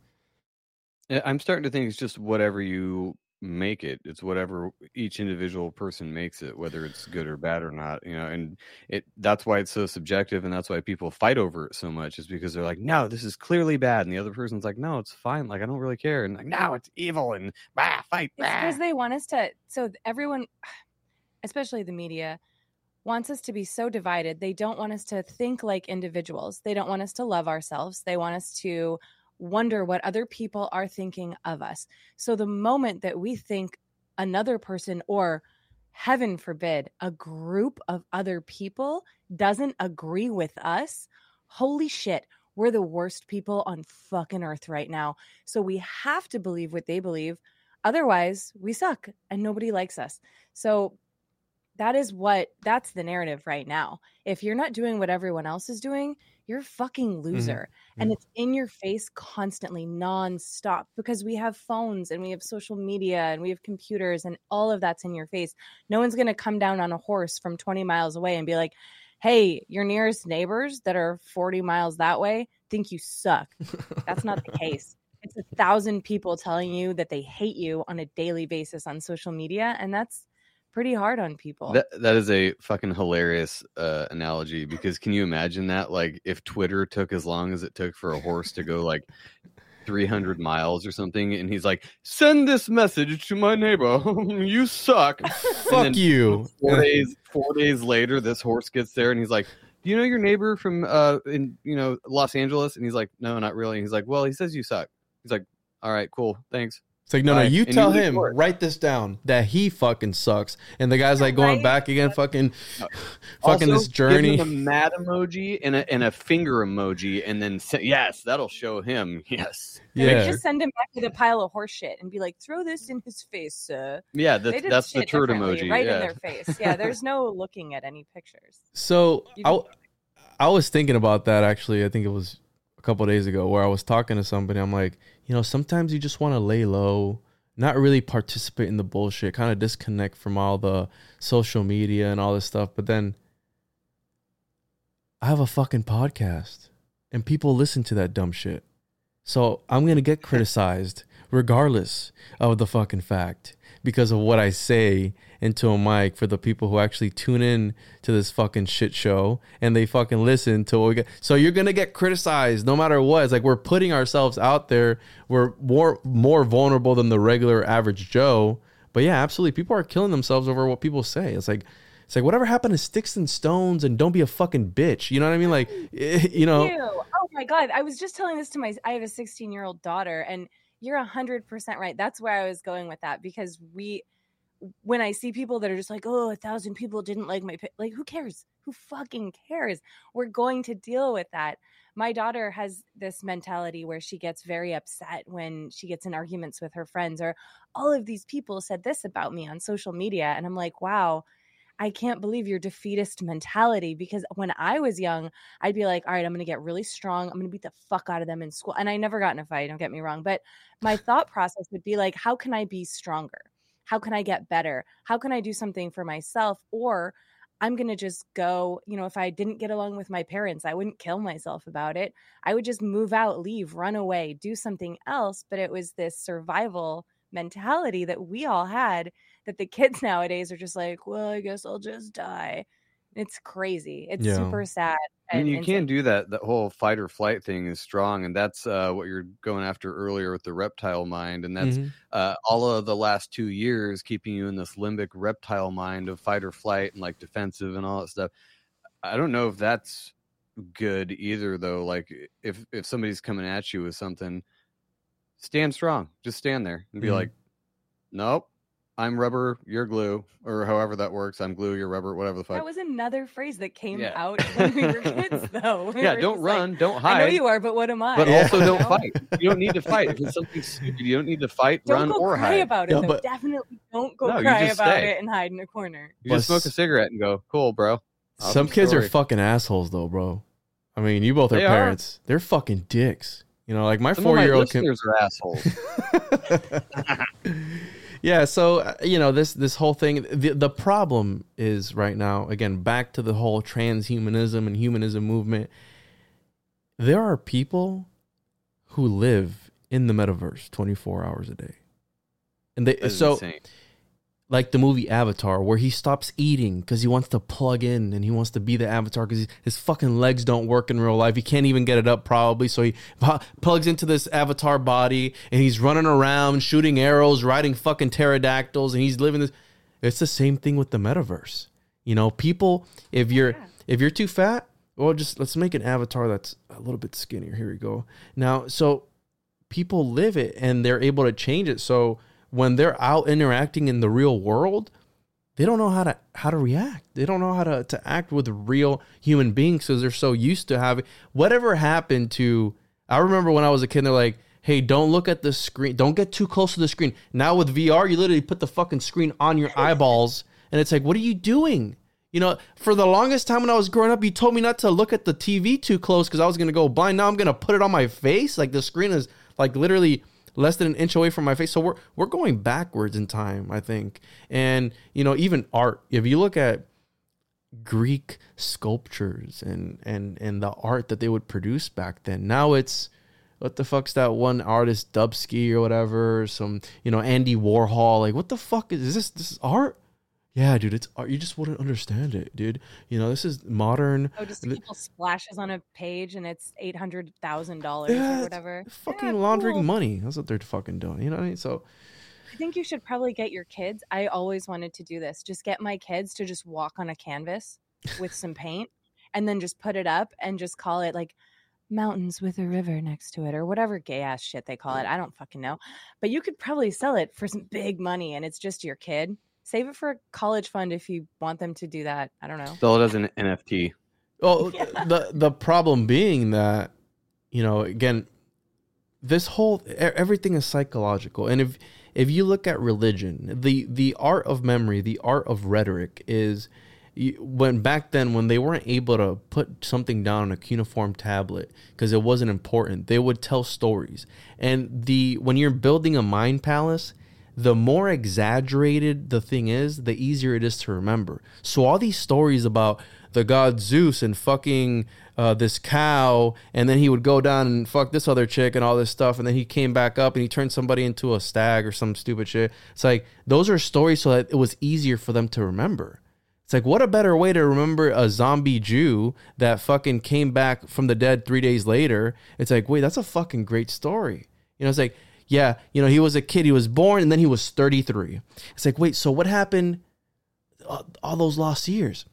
I'm starting to think it's just whatever you make it. It's whatever each individual person makes it, whether it's good or bad or not. You know, and it that's why it's so subjective, and that's why people fight over it so much. Is because they're like, no, this is clearly bad, and the other person's like, no, it's fine. Like I don't really care, and like, no, it's evil, and bah, fight. It's because they want us to. So everyone, especially the media, wants us to be so divided. They don't want us to think like individuals. They don't want us to love ourselves. They want us to wonder what other people are thinking of us. So the moment that we think another person or heaven forbid a group of other people doesn't agree with us, holy shit, we're the worst people on fucking earth right now. So we have to believe what they believe. Otherwise, we suck and nobody likes us. So that is what that's the narrative right now. If you're not doing what everyone else is doing, you're a fucking loser. And Mhm. it's in your face constantly, nonstop, because we have phones and we have social media and we have computers and all of that's in your face. No one's going to come down on a horse from 20 miles away and be like, hey, your nearest neighbors that are 40 miles that way think you suck. That's not the case. It's a thousand people telling you that they hate you on a daily basis on social media. And that's pretty hard on people. That that is a fucking hilarious uh, analogy because can you imagine that? Like if Twitter took as long as it took for a horse to go like 300 miles or something, and he's like, "Send this message to my neighbor. you suck." Fuck you. Four days, four days later, this horse gets there, and he's like, "Do you know your neighbor from uh in you know Los Angeles?" And he's like, "No, not really." And he's like, "Well, he says you suck." He's like, "All right, cool, thanks." It's like, no, no, you And tell leave him, work. write this down, that he fucking sucks. And the guy's like going Right. back again, fucking, Uh, fucking Also, this journey. Give him a mad emoji and a and a finger emoji, and then say, yes, that'll show him. Yes, Yeah. just send him back with a pile of horse shit and be like, throw this in his face, sir. yeah, They that's the turd emoji. Right yeah. in their face. Yeah, there's no looking at any pictures. So I, I was thinking about that actually. I think it was a couple days ago where I was talking to somebody. I'm like, you know, sometimes you just want to lay low, not really participate in the bullshit, kind of disconnect from all the social media and all this stuff. But then I have a fucking podcast and people listen to that dumb shit. So I'm going to get criticized regardless of the fucking fact because of what I say into a mic for the people who actually tune in to this fucking shit show and they fucking listen to what we get. So you're gonna get criticized no matter what. It's like we're putting ourselves out there. We're more more vulnerable than the regular average Joe. But yeah, absolutely. People are killing themselves over what people say. It's like it's like whatever happened to sticks and stones and don't be a fucking bitch. You know what I mean? Like you know. Oh my god. I was just telling this to my I have a 16 year old daughter and you're hundred percent right. That's where I was going with that because we when I see people that are just like, oh, a thousand people didn't like my pic, like, who cares? Who fucking cares? We're going to deal with that. My daughter has this mentality where she gets very upset when she gets in arguments with her friends, or all of these people said this about me on social media. And I'm like, wow, I can't believe your defeatist mentality because when I was young, I'd be like, all right, I'm going to get really strong. I'm going to beat the fuck out of them in school. And I never got in a fight, don't get me wrong. But my thought process would be like, how can I be stronger? How can I get better? How can I do something for myself? Or I'm going to just go, you know, if I didn't get along with my parents, I wouldn't kill myself about it. I would just move out, leave, run away, do something else. But it was this survival mentality that we all had that the kids nowadays are just like, well, I guess I'll just die. It's crazy. It's Yeah. super sad. And you insane. can't do that. That whole fight or flight thing is strong, and that's uh, what you're going after earlier with the reptile mind, and that's Mhm. uh, all of the last two years keeping you in this limbic reptile mind of fight or flight and like defensive and all that stuff. I don't know if that's good either, though. Like if if somebody's coming at you with something, stand strong. Just stand there and be Mhm. like, "Nope, I'm rubber, you're glue," or however that works. I'm glue, you're rubber, whatever the fuck. That was another phrase that came Yeah. out when we were kids, though. We yeah, don't just like, run, don't hide. I know you are, but what am I? but Yeah. also don't fight. You don't need to fight. If it's something stupid, you don't need to fight, Don't run, go or cry hide. about it. Yeah, but- Definitely don't go No, cry about stay. it and hide in a corner. You just smoke a cigarette and go, "Cool, bro." Awesome Some kids are fucking assholes though, bro. I mean, you both are They are. parents. They're fucking dicks. You know, like my Some of my four year old can. listeners are assholes. yeah, so uh, you know this this whole thing. The the problem is right now again back to the whole transhumanism and humanism movement. There are people who live in the metaverse twenty four hours a day, And they That is so insane. Like the movie Avatar, where he stops eating because he wants to plug in and he wants to be the Avatar because his fucking legs don't work in real life. He can't even get it up probably, so he plugs into this Avatar body and he's running around shooting arrows, riding fucking pterodactyls, and he's living this. It's the same thing with the metaverse. You know, people, if you're Yeah. if you're too fat, well, just let's make an avatar that's a little bit skinnier. Here we go. Now, so people live it and they're able to change it. So when they're out interacting in the real world, they don't know how to how to react. They don't know how to, to act with real human beings because they're so used to having whatever happened to I remember when I was a kid, they're like, hey, don't look at the screen. Don't get too close to the screen. Now with VR, you literally put the fucking screen on your eyeballs. And it's like, what are you doing? You know, for the longest time when I was growing up, you told me not to look at the TV too close because I was gonna go blind. Now I'm gonna put it on my face. Like the screen is like literally less than an inch away from my face. So we're we're going backwards in time, I think. And you know, even art. If you look at Greek sculptures and and and the art that they would produce back then, now it's what the fuck's that one artist Dubsky or whatever, some you know Andy Warhol. Like what the fuck is, is this? This is art. Yeah, dude, it's art. You just wouldn't understand it, dude. You know, this is modern. Oh, just Th- splashes on a page and it's eight hundred thousand dollars Yeah, or whatever. Fucking Yeah, laundering cool. money. That's what they're fucking doing. You know what I mean? So I think you should probably get your kids. I always wanted to do this. Just get my kids to just walk on a canvas with some paint and then just put it up and just call it like mountains with a river next to it or whatever gay ass shit they call it. I don't fucking know. But you could probably sell it for some big money and it's just your kid. Save it for a college fund if you want them to do that. I don't know. Sell it as an NFT. Well, the the problem being that you know, again, this whole everything is psychological, and if if you look at religion, the the art of memory, the art of rhetoric is when back then when they weren't able to put something down on a cuneiform tablet because it wasn't important, they would tell stories, and the when you're building a mind palace the more exaggerated the thing is, the easier it is to remember. So all these stories about the god Zeus and fucking uh, this cow, and then he would go down and fuck this other chick and all this stuff, and then he came back up and he turned somebody into a stag or some stupid shit. It's like those are stories so that it was easier for them to remember. It's like what a better way to remember a zombie Jew that fucking came back from the dead three days later. It's like wait, that's a fucking great story. You know, it's like yeah, you know, he was a kid. He was born and then he was 33. It's like, wait, so what happened all those lost years?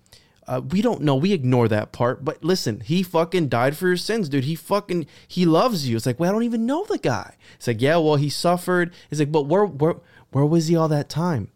Uh, we don't know. We ignore that part. But listen, he fucking died for your sins, dude. He fucking he loves you. It's like, well, I don't even know the guy. It's like, yeah, well, he suffered. It's like, but where where where was he all that time?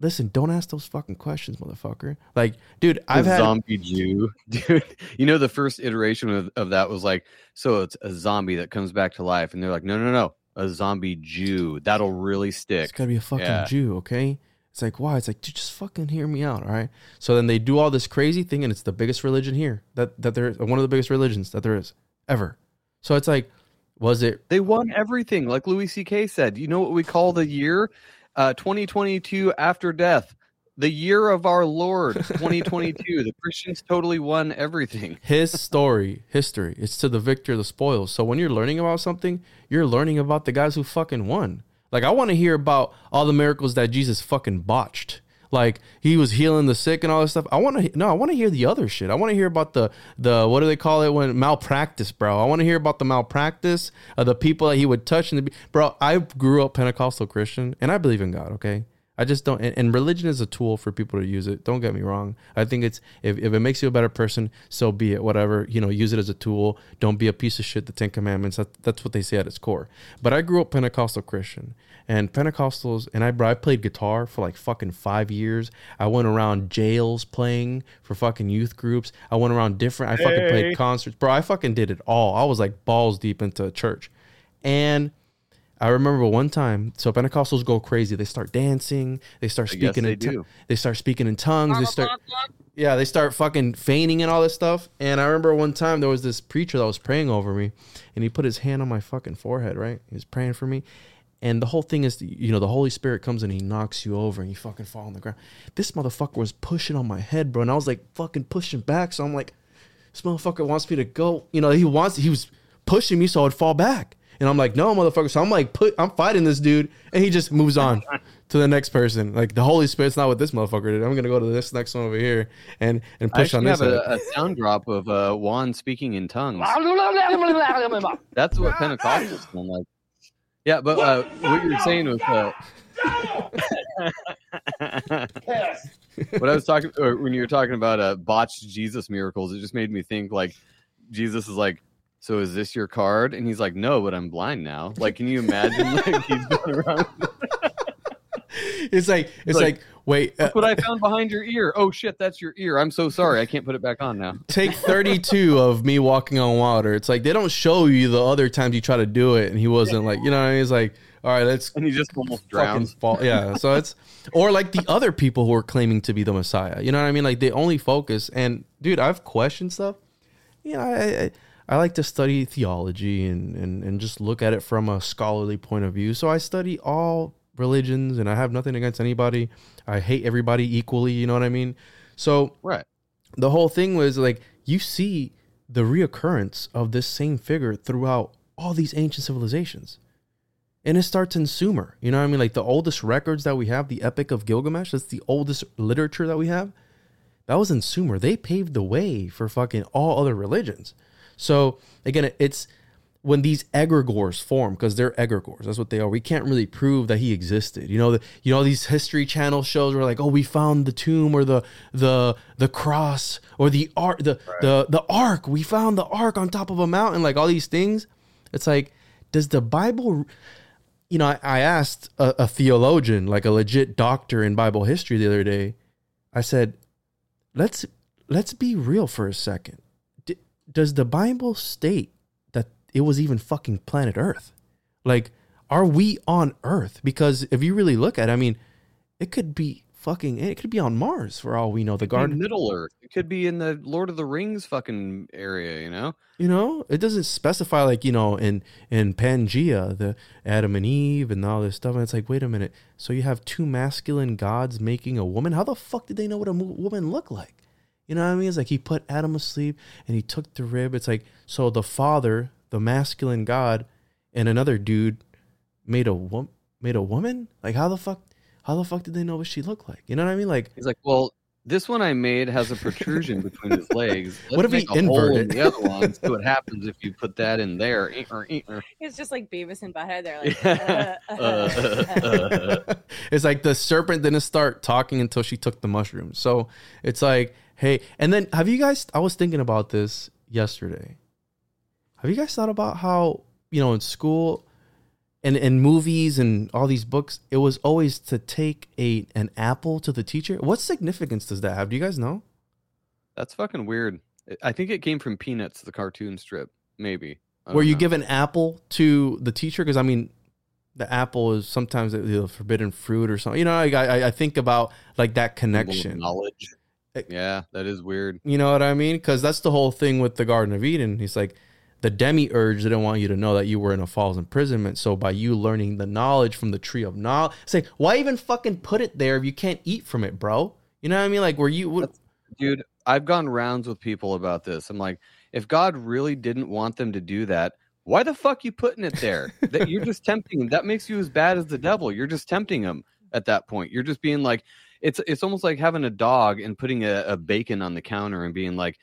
Listen, don't ask those fucking questions, motherfucker. Like, dude, I've A had zombie Jew, dude. You know the first iteration of, of that was like, so it's a zombie that comes back to life, and they're like, no, no, no, a zombie Jew that'll really stick. It's gotta be a fucking Yeah. Jew, okay? It's like, why? It's like, dude, just fucking hear me out, all right? So then they do all this crazy thing, and it's the biggest religion here that that there one of the biggest religions that there is ever. So it's like, was it? They won everything, like Louis C.K. said. You know what we call the year? Uh, 2022 after death, the year of our Lord, 2022. the Christians totally won everything. His story, history. It's to the victor the spoils. So when you're learning about something, you're learning about the guys who fucking won. Like I want to hear about all the miracles that Jesus fucking botched. Like he was healing the sick and all this stuff. I want to no, I want to hear the other shit. I want to hear about the the what do they call it when malpractice, bro. I want to hear about the malpractice of the people that he would touch and the, bro. I grew up Pentecostal Christian and I believe in God. Okay, I just don't. And, and religion is a tool for people to use it. Don't get me wrong. I think it's if, if it makes you a better person, so be it. Whatever you know, use it as a tool. Don't be a piece of shit. The Ten Commandments. That, that's what they say at its core. But I grew up Pentecostal Christian, and Pentecostals, and I bro, I played guitar for like fucking five years. I went around jails playing for fucking youth groups. I went around different. I fucking Hey. played concerts, bro. I fucking did it all. I was like balls deep into church, and. I remember one time, so Pentecostals go crazy. They start dancing. They start speaking they in tongues. do. They start speaking in tongues. They start, yeah, they start fucking feigning and all this stuff. And I remember one time there was this preacher that was praying over me, and he put his hand on my fucking forehead. Right, he was praying for me, and the whole thing is, you know, the Holy Spirit comes and he knocks you over, and you fucking fall on the ground. This motherfucker was pushing on my head, bro, and I was like fucking pushing back. So I'm like, this motherfucker wants me to go. You know, he wants he was pushing me so I'd fall back. And I'm like, no, motherfucker. So I'm like, put, I'm fighting this dude, and he just moves on to the next person. Like the Holy Spirit's not what this motherfucker did. I'm gonna go to this next one over here and and I push on actually this. have a, a sound drop of uh, Juan speaking in tongues. That's what Pentecostals sound like. Yeah, but uh, what you were saying with uh, what I was talking or when you were talking about uh, botched Jesus miracles, it just made me think like Jesus is like, so is this your card? And he's like, no, but I'm blind now. Like, can you imagine? Like he's going around. it's like it's like, like, wait, uh, Look what I found behind your ear. Oh shit, that's your ear. I'm so sorry. I can't put it back on now. take 32 of me walking on water. It's like they don't show you the other times you try to do it, and he wasn't like, you know, what I mean? he's like, all right, let's And he just almost drowns. fall. Yeah, so it's or like the other people who are claiming to be the Messiah. You know what I mean? Like they only focus. And dude, I've questioned stuff. You know, I I, I like to study theology and, and and just look at it from a scholarly point of view. So I study all religions, and I have nothing against anybody. I hate everybody equally. You know what I mean? So Right. the whole thing was like you see the reoccurrence of this same figure throughout all these ancient civilizations. And it starts in Sumer. You know what I mean? Like the oldest records that we have, the Epic of Gilgamesh, that's the oldest literature that we have. That was in Sumer. They paved the way for fucking all other religions. So again, it's when these egregores form because they're egregores. That's what they are. We can't really prove that he existed. You know, the, you know these History Channel shows were like, oh, we found the tomb or the the the cross or the ark, the the the ark. We found the ark on top of a mountain. Like all these things. It's like, does the Bible? You know, I, I asked a, a theologian, like a legit doctor in Bible history, the other day. I said, let's let's be real for a second. Does the Bible state that it was even fucking planet Earth? Like, are we on Earth? Because if you really look at it, I mean, it could be fucking, it could be on Mars for all we know. The garden, Middle Earth. It could be in the Lord of the Rings fucking area, you know? you know, it doesn't specify like you know in in Pangea, the Adam and Eve and all this stuff. And it's like, wait a minute, so you have two masculine gods making a woman? How the fuck did they know what a woman looked like? You know what I mean? It's like he put Adam asleep and he took the rib. It's like so the father, the masculine god, and another dude made a wo- made a woman. Like how the fuck? How the fuck did they know what she looked like? You know what I mean? Like He's like, well, this one I made has a protrusion between his legs. Let's What if he make a in the other one? See what happens if you put that in there. Eh, or, eh, or. It's just like Beavis and Butthead. They're like, Yeah. uh, uh, uh. it's like the serpent didn't start talking until she took the mushroom. So it's like, hey, and then have you guys? I was thinking about this yesterday. Have you guys thought about how you know in school and in movies and all these books, it was always to take a an apple to the teacher. What significance does that have? Do you guys know? That's fucking weird. I think it came from Peanuts, the cartoon strip. Maybe. I Where you know. give an apple to the teacher? Because I mean, the apple is sometimes the- the forbidden fruit or something. You know, I I, I think about like that connection. knowledge. Yeah, that is weird. You know what I mean? Because that's the whole thing with the Garden of Eden. He's like, the demiurge didn't want you to know that you were in a false imprisonment. So by you learning the knowledge from the tree of knowledge, say, why even fucking put it there if you can't eat from it, bro? You know what I mean? Like, were you? What, Dude, I've gone rounds with people about this. I'm like, if God really didn't want them to do that, why the fuck you putting it there? that you're just tempting him. That makes you as bad as the devil. You're just tempting him at that point. You're just being like, it's it's almost like having a dog and putting a, a bacon on the counter and being like,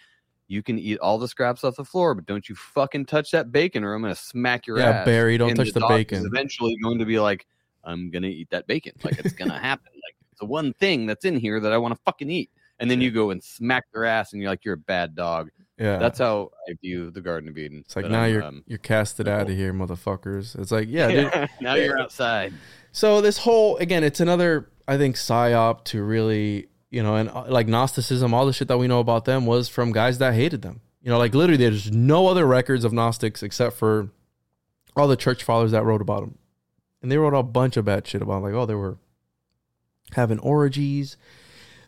you can eat all the scraps off the floor, but don't you fucking touch that bacon or I'm gonna smack your yeah, ass. Barry, don't And touch the, is bacon. eventually going to be like, I'm gonna eat that bacon. Like it's gonna happen. Like it's the one thing that's in here that I want to fucking eat. And then you go and smack their ass, and you're like, you're a bad dog. Yeah, That's how I view the Garden of Eden. it's like But now I'm, you're um, you're casted out of here, motherfuckers. It's like, yeah, dude. now you're outside. So this whole again, it's another I think psyop to really you know, and uh, like Gnosticism, all the shit that we know about them was from guys that hated them. You know, like literally, there's no other records of Gnostics except for all the church fathers that wrote about them, and they wrote a bunch of bad shit about 'em, like oh they were having orgies,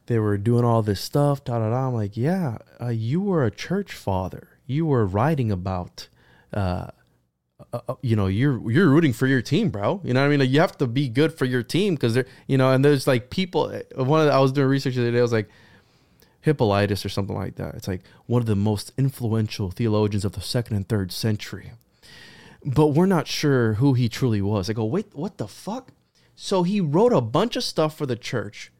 they were doing all this stuff. Da da da. I'm like, yeah, uh, you were a church father. You were writing about. Uh, uh, uh, you know you're you're rooting for your team bro you know what i mean like you have to be good for your team because they're you know and there's like people uh, one of the, i was doing research the other day i was like hippolytus or something like that it's like one of the most influential theologians of the second and third century but we're not sure who he truly was. I go, wait, what the fuck? So he wrote a bunch of stuff for the church,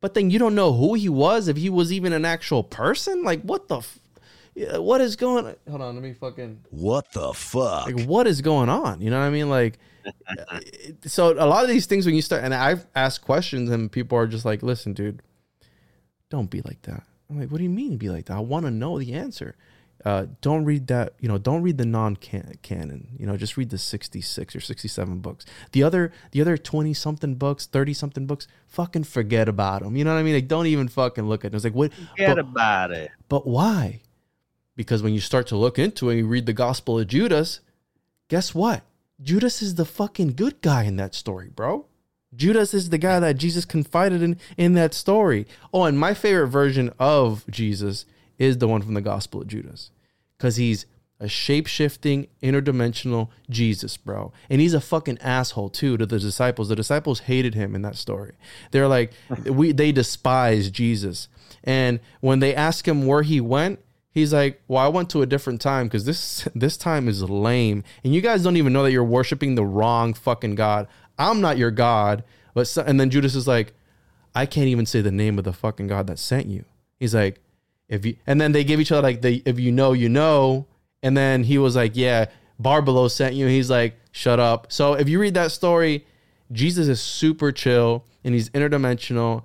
but then you don't know who he was, if he was even an actual person? Like, what the, f- what is going on? Hold on, let me fucking. What the fuck? Like, what is going on? You know what I mean? Like, so a lot of these things when you start, and I've asked questions, and people are just like, listen, dude, don't be like that. I'm like, what do you mean be like that? I want to know the answer. Uh, don't read that, you know, don't read the non-canon, you know, just read the 66 or 67 books. The other, the other 20 something books, 30 something books, fucking forget about them. You know what I mean? Like, don't even fucking look at it. It's like, what? Forget but, about it. But why? Because when you start to look into it and you read the Gospel of Judas, guess what? Judas is the fucking good guy in that story, bro. Judas is the guy that Jesus confided in in that story. Oh, and my favorite version of Jesus is the one from the Gospel of Judas. Cuz he's a shape-shifting interdimensional Jesus, bro. And he's a fucking asshole too to the disciples. The disciples hated him in that story. They're like we they despise Jesus. And when they ask him where he went, he's like, "Well, I went to a different time because this this time is lame, and you guys don't even know that you're worshiping the wrong fucking god. I'm not your god." But so, and then Judas is like, "I can't even say the name of the fucking god that sent you." He's like, "If you," and then they give each other like the "If you know, you know," and then he was like, "Yeah, Barbelo sent you." He's like, "Shut up." So if you read that story, Jesus is super chill and he's interdimensional,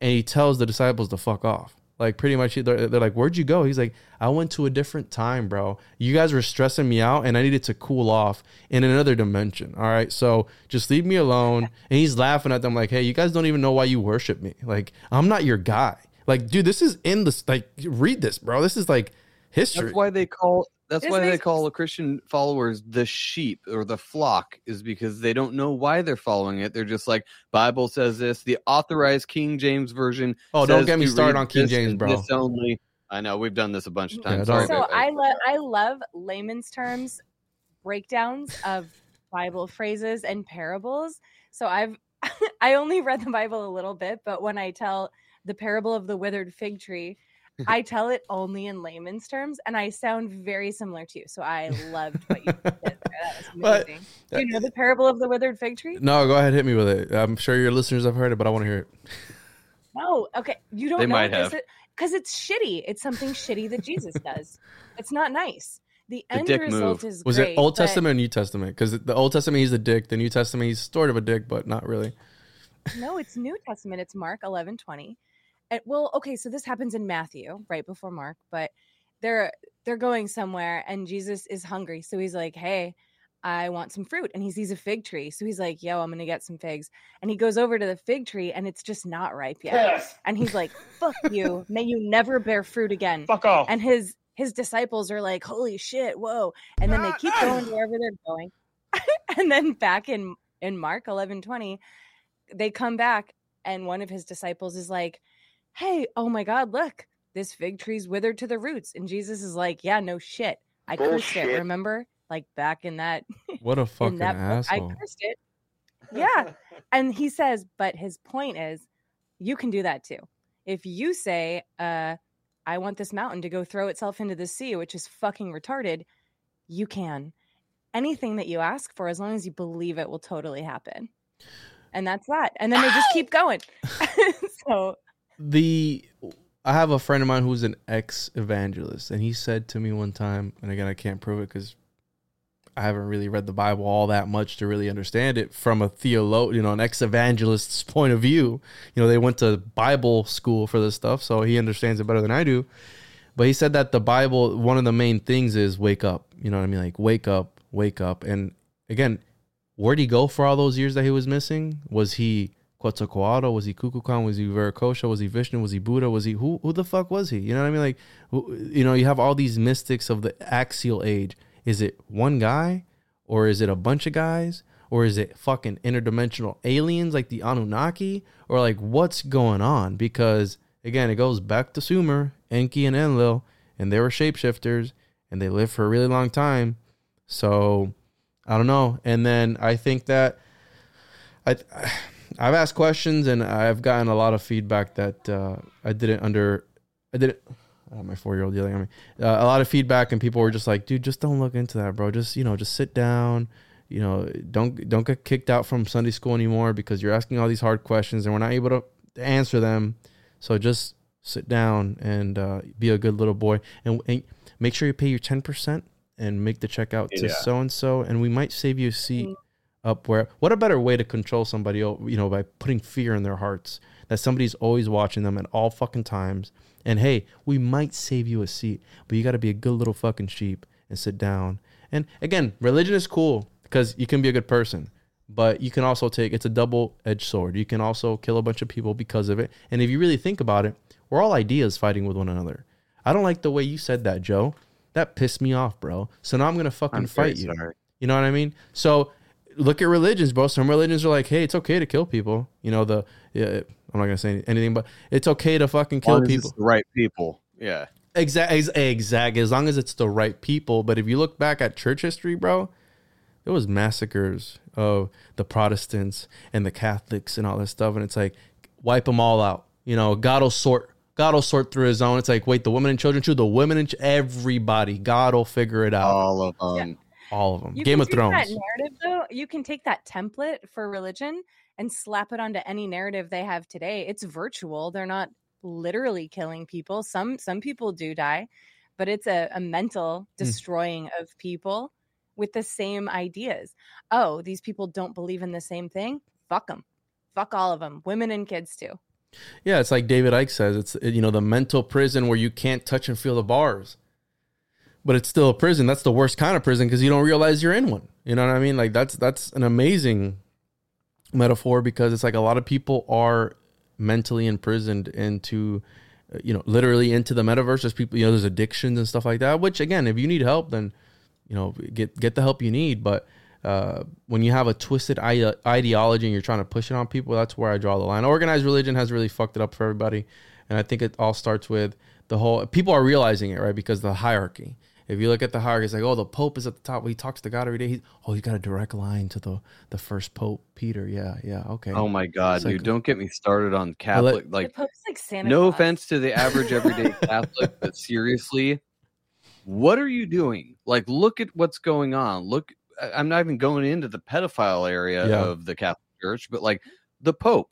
and he tells the disciples to fuck off. Like pretty much, they're, they're, like, "Where'd you go?" He's like, "I went to a different time, bro. You guys were stressing me out, and I needed to cool off in another dimension. All right, so just leave me alone." And he's laughing at them like, "Hey, you guys don't even know why you worship me. Like, I'm not your guy. Like, dude, this is in the like, read this, bro. This is like history. That's why they call that's why they call the Christian followers the sheep or the flock, is because they don't know why they're following it. They're just like Bible says this. The authorized King James version. Oh, don't get me started on King this James, bro. This only. I know we've done this a bunch of times. don't- So but- I love I love layman's terms breakdowns of Bible phrases and parables. So I've I only read the Bible a little bit, but when I tell the parable of the withered fig tree, I tell it only in layman's terms, and I sound very similar to you. So I loved what you did. there. That was But- amazing. Uh, Do you know the parable of the withered fig tree? No, go ahead, hit me with it. I'm sure your listeners have heard it, but I want to hear it. No, okay. You don't They know might have. because it's shitty. It's something shitty that Jesus does. It's not nice. The, The end dick result move. is Was great, it Old but- Testament or New Testament? Because the Old Testament he's a dick, the New Testament he's sort of a dick, but not really. No, it's New Testament. It's Mark eleven twenty. And well, okay, so this happens in Matthew, right before Mark, but they're they're going somewhere and Jesus is hungry. So he's like, Hey, I want some fruit. And he sees a fig tree. So he's like, Yo, I'm gonna get some figs. And he goes over to the fig tree and it's just not ripe yet. And he's like, Fuck you. May you never bear fruit again. Fuck off. And his his disciples are like, Holy shit, whoa. And then they ah, keep ah. going wherever they're going. and then back in in Mark eleven twenty, they come back and one of his disciples is like, Hey, oh my god, look, this fig tree's withered to the roots. And Jesus is like, Yeah, no shit. I cursed it, remember? Like back in that What a in fucking that book, asshole. I cursed it. Yeah. and he says, but his point is, you can do that too. If you say, uh, I want this mountain to go throw itself into the sea, which is fucking retarded, you can. Anything that you ask for, as long as you believe it will totally happen. And that's that. And then they just keep going. so the I have a friend of mine who's an ex evangelist, and he said to me one time, and again I can't prove it because I haven't really read the Bible all that much to really understand it from a theolo, you know, an ex evangelist's point of view. You know, they went to Bible school for this stuff, so he understands it better than I do. But he said that the Bible, one of the main things is wake up. You know what I mean? Like wake up, wake up. And again, where'd he go for all those years that he was missing? Was he Quetzalcoatl? Was he Kukulkan? Was he Viracocha? Was he Vishnu? Was he Buddha? Was he who? Who the fuck was he? You know what I mean? Like, who, you know, you have all these mystics of the axial age. Is it one guy, or is it a bunch of guys, or is it fucking interdimensional aliens like the Anunnaki, or like what's going on? Because again, it goes back to Sumer, Enki, and Enlil, and they were shapeshifters, and they lived for a really long time. So I don't know. And then I think that I I've asked questions and I've gotten a lot of feedback that uh, I didn't under I didn't Uh, my four year old yelling at me. Uh, a lot of feedback, and people were just like, "Dude, just don't look into that, bro. Just you know, just sit down. You know, don't don't get kicked out from Sunday school anymore because you're asking all these hard questions and we're not able to answer them. So just sit down and uh, be a good little boy, and, and make sure you pay your ten percent and make the check out to so and so, and we might save you a seat up where. What a better way to control somebody, oh, you know, by putting fear in their hearts that somebody's always watching them at all fucking times. And hey, we might save you a seat, but you got to be a good little fucking sheep and sit down. And again, religion is cool because you can be a good person, but you can also take it's a double edged sword. You can also kill a bunch of people because of it. And if you really think about it, we're all ideas fighting with one another. I don't like the way you said that, Joe. That pissed me off, bro. So now I'm gonna fucking I'm fight you. sorry. You know what I mean? So look at religions, bro. Some religions are like, hey, it's okay to kill people. You know the yeah, I'm not gonna say anything, but it's okay to fucking kill people. it's the right people. Yeah. Exact, ex- exact. As long as it's the right people. But if you look back at church history, bro, there was massacres of the Protestants and the Catholics and all that stuff, and it's like wipe them all out. You know, God will sort. God will sort through His own. It's like wait, the women and children too. The women and ch- everybody. God will figure it out. All of them. All of them. You Game of Thrones. That narrative, though, you can take that template for religion and slap it onto any narrative they have today. It's virtual. They're not literally killing people. Some some people do die, but it's a, a mental Hmm. destroying of people with the same ideas. Oh, these people don't believe in the same thing. Fuck them. Fuck all of them. Women and kids too. Yeah, it's like David Icke says. It's you know the mental prison where you can't touch and feel the bars, but it's still a prison. That's the worst kind of prison because you don't realize you're in one. You know what I mean? Like that's that's an amazing metaphor because it's like a lot of people are mentally imprisoned into, uh, you know, literally into the metaverse. There's people, you know, there's addictions and stuff like that. Which again, if you need help, then you know get get the help you need. But uh, when you have a twisted ideology and you're trying to push it on people, that's where I draw the line. Organized religion has really fucked it up for everybody, and I think it all starts with the whole. People are realizing it, right? Because the hierarchy. If you look at the hierarchy, it's like, oh, the Pope is at the top. He talks to God every day. He's, oh, he's got a direct line to the the first Pope, Peter. Yeah, yeah, okay. Oh my god, It's like- Don't get me started on Catholic. the Like, Pope's like Santa no Claus. offense to the average everyday Catholic, but seriously, what are you doing? Like, look at what's going on. Look, I- I'm not even going into the pedophile area Yeah. of the Catholic Church, but like the Pope.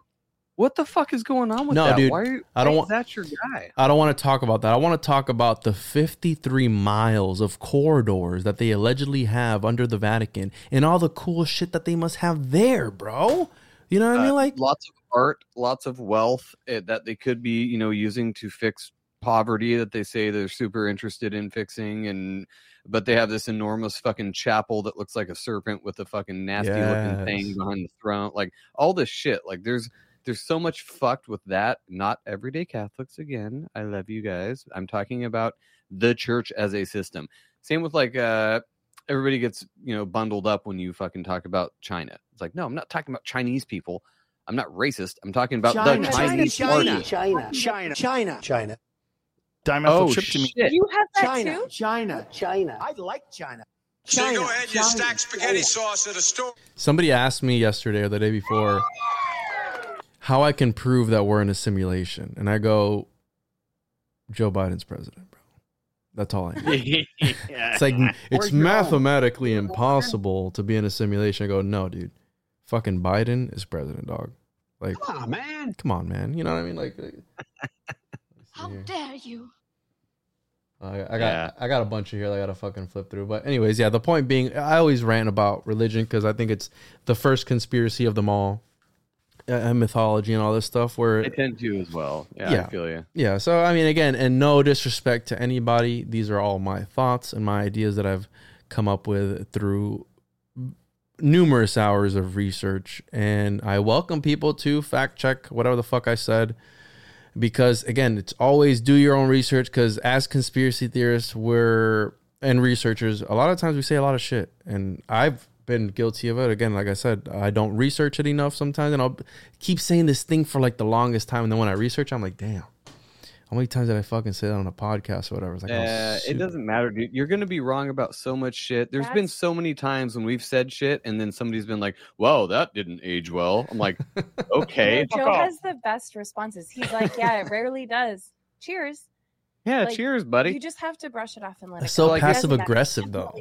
What the fuck is going on with No, that? dude, why are you, I don't why want- is that your guy? I don't want to talk about that. I want to talk about the 53 miles of corridors that they allegedly have under the Vatican and all the cool shit that they must have there, bro. You know what I mean? Uh, Like, lots of art, lots of wealth eh, that they could be, you know, using to fix poverty that they say they're super interested in fixing and but they have this enormous fucking chapel that looks like a serpent with a fucking nasty looking thing Yes. behind the throne like all this shit like there's there's so much fucked with that not everyday catholics again i love you guys i'm talking about the church as a system same with like uh everybody gets you know bundled up when you fucking talk about china it's like no i'm not talking about chinese people i'm not racist i'm talking about China, the China, chinese China, party China, China, China, China. oh Dimethyl shit You have that China, too? China, China. I like China. So China, go ahead and China, stack spaghetti China. sauce at a store. somebody asked me yesterday or the day before how I can prove that we're in a simulation. And I go, Joe Biden's president, bro. That's all I need. It's like it's your own? mathematically impossible to be in a simulation. I go, no, dude. Fucking Biden is president, dog. Like, Come on, man. come on, man. You know what I mean? Like, uh, How here. dare you? I, I got Yeah. I got a bunch of here that I gotta fucking flip through. But anyways, yeah. The point being, I always rant about religion because I think it's the first conspiracy of them all, uh, and mythology and all this stuff. Where i tend to as well yeah, Yeah. i feel you Yeah, so I mean, again, and no disrespect to anybody, these are all my thoughts and my ideas that I've come up with through numerous hours of research. And I welcome people to fact check whatever the fuck I said. Because again, it's always do your own research. Because as conspiracy theorists, we're and researchers, a lot of times we say a lot of shit. And I've been guilty of it. Again, like I said, I don't research it enough sometimes. And I'll keep saying this thing for like the longest time. And then when I research, I'm like, damn. How many times did I fucking say that on a podcast or whatever? It's like, oh, Uh, it doesn't matter, dude. You're gonna be wrong about so much shit. There's been so many times when we've said shit, and then somebody's been like, "Whoa, that didn't age well." I'm like, "Okay, No, Joe off." has the best responses. He's like, yeah, it rarely does. Cheers. Yeah, Like, cheers, buddy. You just have to brush it off and let That's it so go. Like, passive aggressive, though.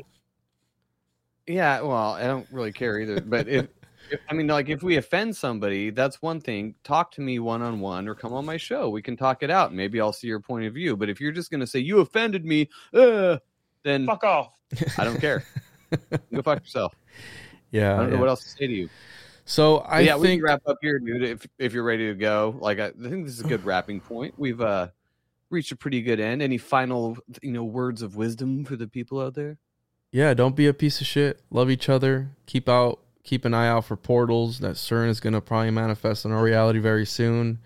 Yeah, well, I don't really care either. But if, if I mean, like, if we offend somebody, that's one thing. Talk to me one on one, or come on my show. We can talk it out. Maybe I'll see your point of view. But if you're just gonna say you offended me, uh, then Fuck off. I don't care. Go fuck yourself. Yeah. I don't know what else to say to you. So But I yeah, we can wrap up here, dude. If if you're ready to go, like I, I think this is a good wrapping point. We've uh reached a pretty good end. Any final, you know, words of wisdom for the people out there? Yeah, don't be a piece of shit. Love each other. Keep out keep an eye out for portals that CERN is gonna probably manifest in our reality very soon.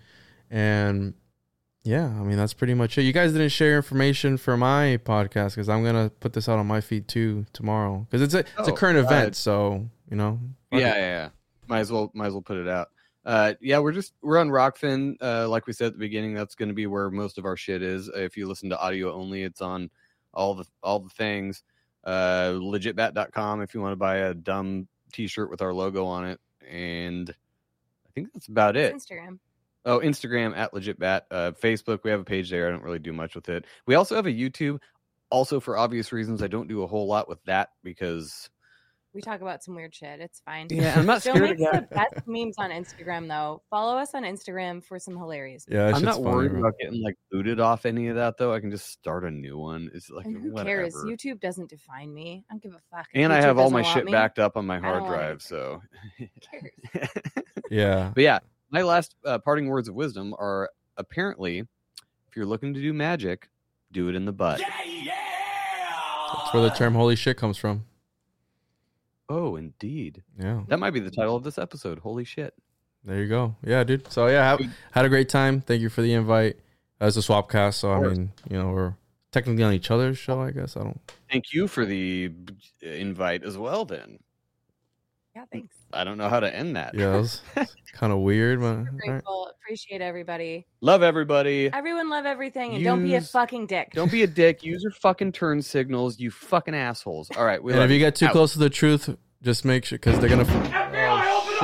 And yeah, I mean that's pretty much it. You guys didn't share information for my podcast because I'm gonna put this out on my feed too tomorrow because it's a it's a Oh, current uh, event, so you know. Yeah, yeah, yeah. Might as well might as well put it out. Uh yeah, we're just we're on Rokfin. Uh like we said at the beginning, that's gonna be where most of our shit is. If you listen to audio only, it's on all the all the things. Uh legitbat.com if you want to buy a dumb t shirt with our logo on it. And I think that's about it. Instagram. Oh, Instagram at legitbat. Uh, Facebook, we have a page there. I don't really do much with it. We also have a YouTube. Also, for obvious reasons, I don't do a whole lot with that because We talk about some weird shit. It's fine. yeah, I'm not Still scared of makes that. the best memes on Instagram though. Follow us on Instagram for some hilarious. Yeah, that I'm not worried bro. about getting like booted off any of that though. I can just start a new one. It's like And who whatever. cares? YouTube doesn't define me. I don't give a fuck. if and I have all my shit me. backed up on my hard drive. So, Who cares? Yeah. but yeah, my last uh, parting words of wisdom are apparently, if you're looking to do magic, do it in the butt. Yeah, yeah! That's where the term holy shit comes from. Oh, indeed. Yeah. That might be the title of this episode. Holy shit. There you go. Yeah, dude. So yeah, have, had a great time. Thank you for the invite. As a swap cast, so I mean, you know, we're technically on each other's show, I guess. I don't Thank you for the invite as well. Then Yeah, thanks. I don't know how to end that. yeah, that was kind of weird, but all right. Grateful. Appreciate everybody. Love everybody. Everyone love everything and don't be a fucking dick. Don't be a dick. Use your fucking turn signals. You fucking assholes. All right. We and if you get too Out. close to the truth, just make sure because they're gonna. Oh, shit.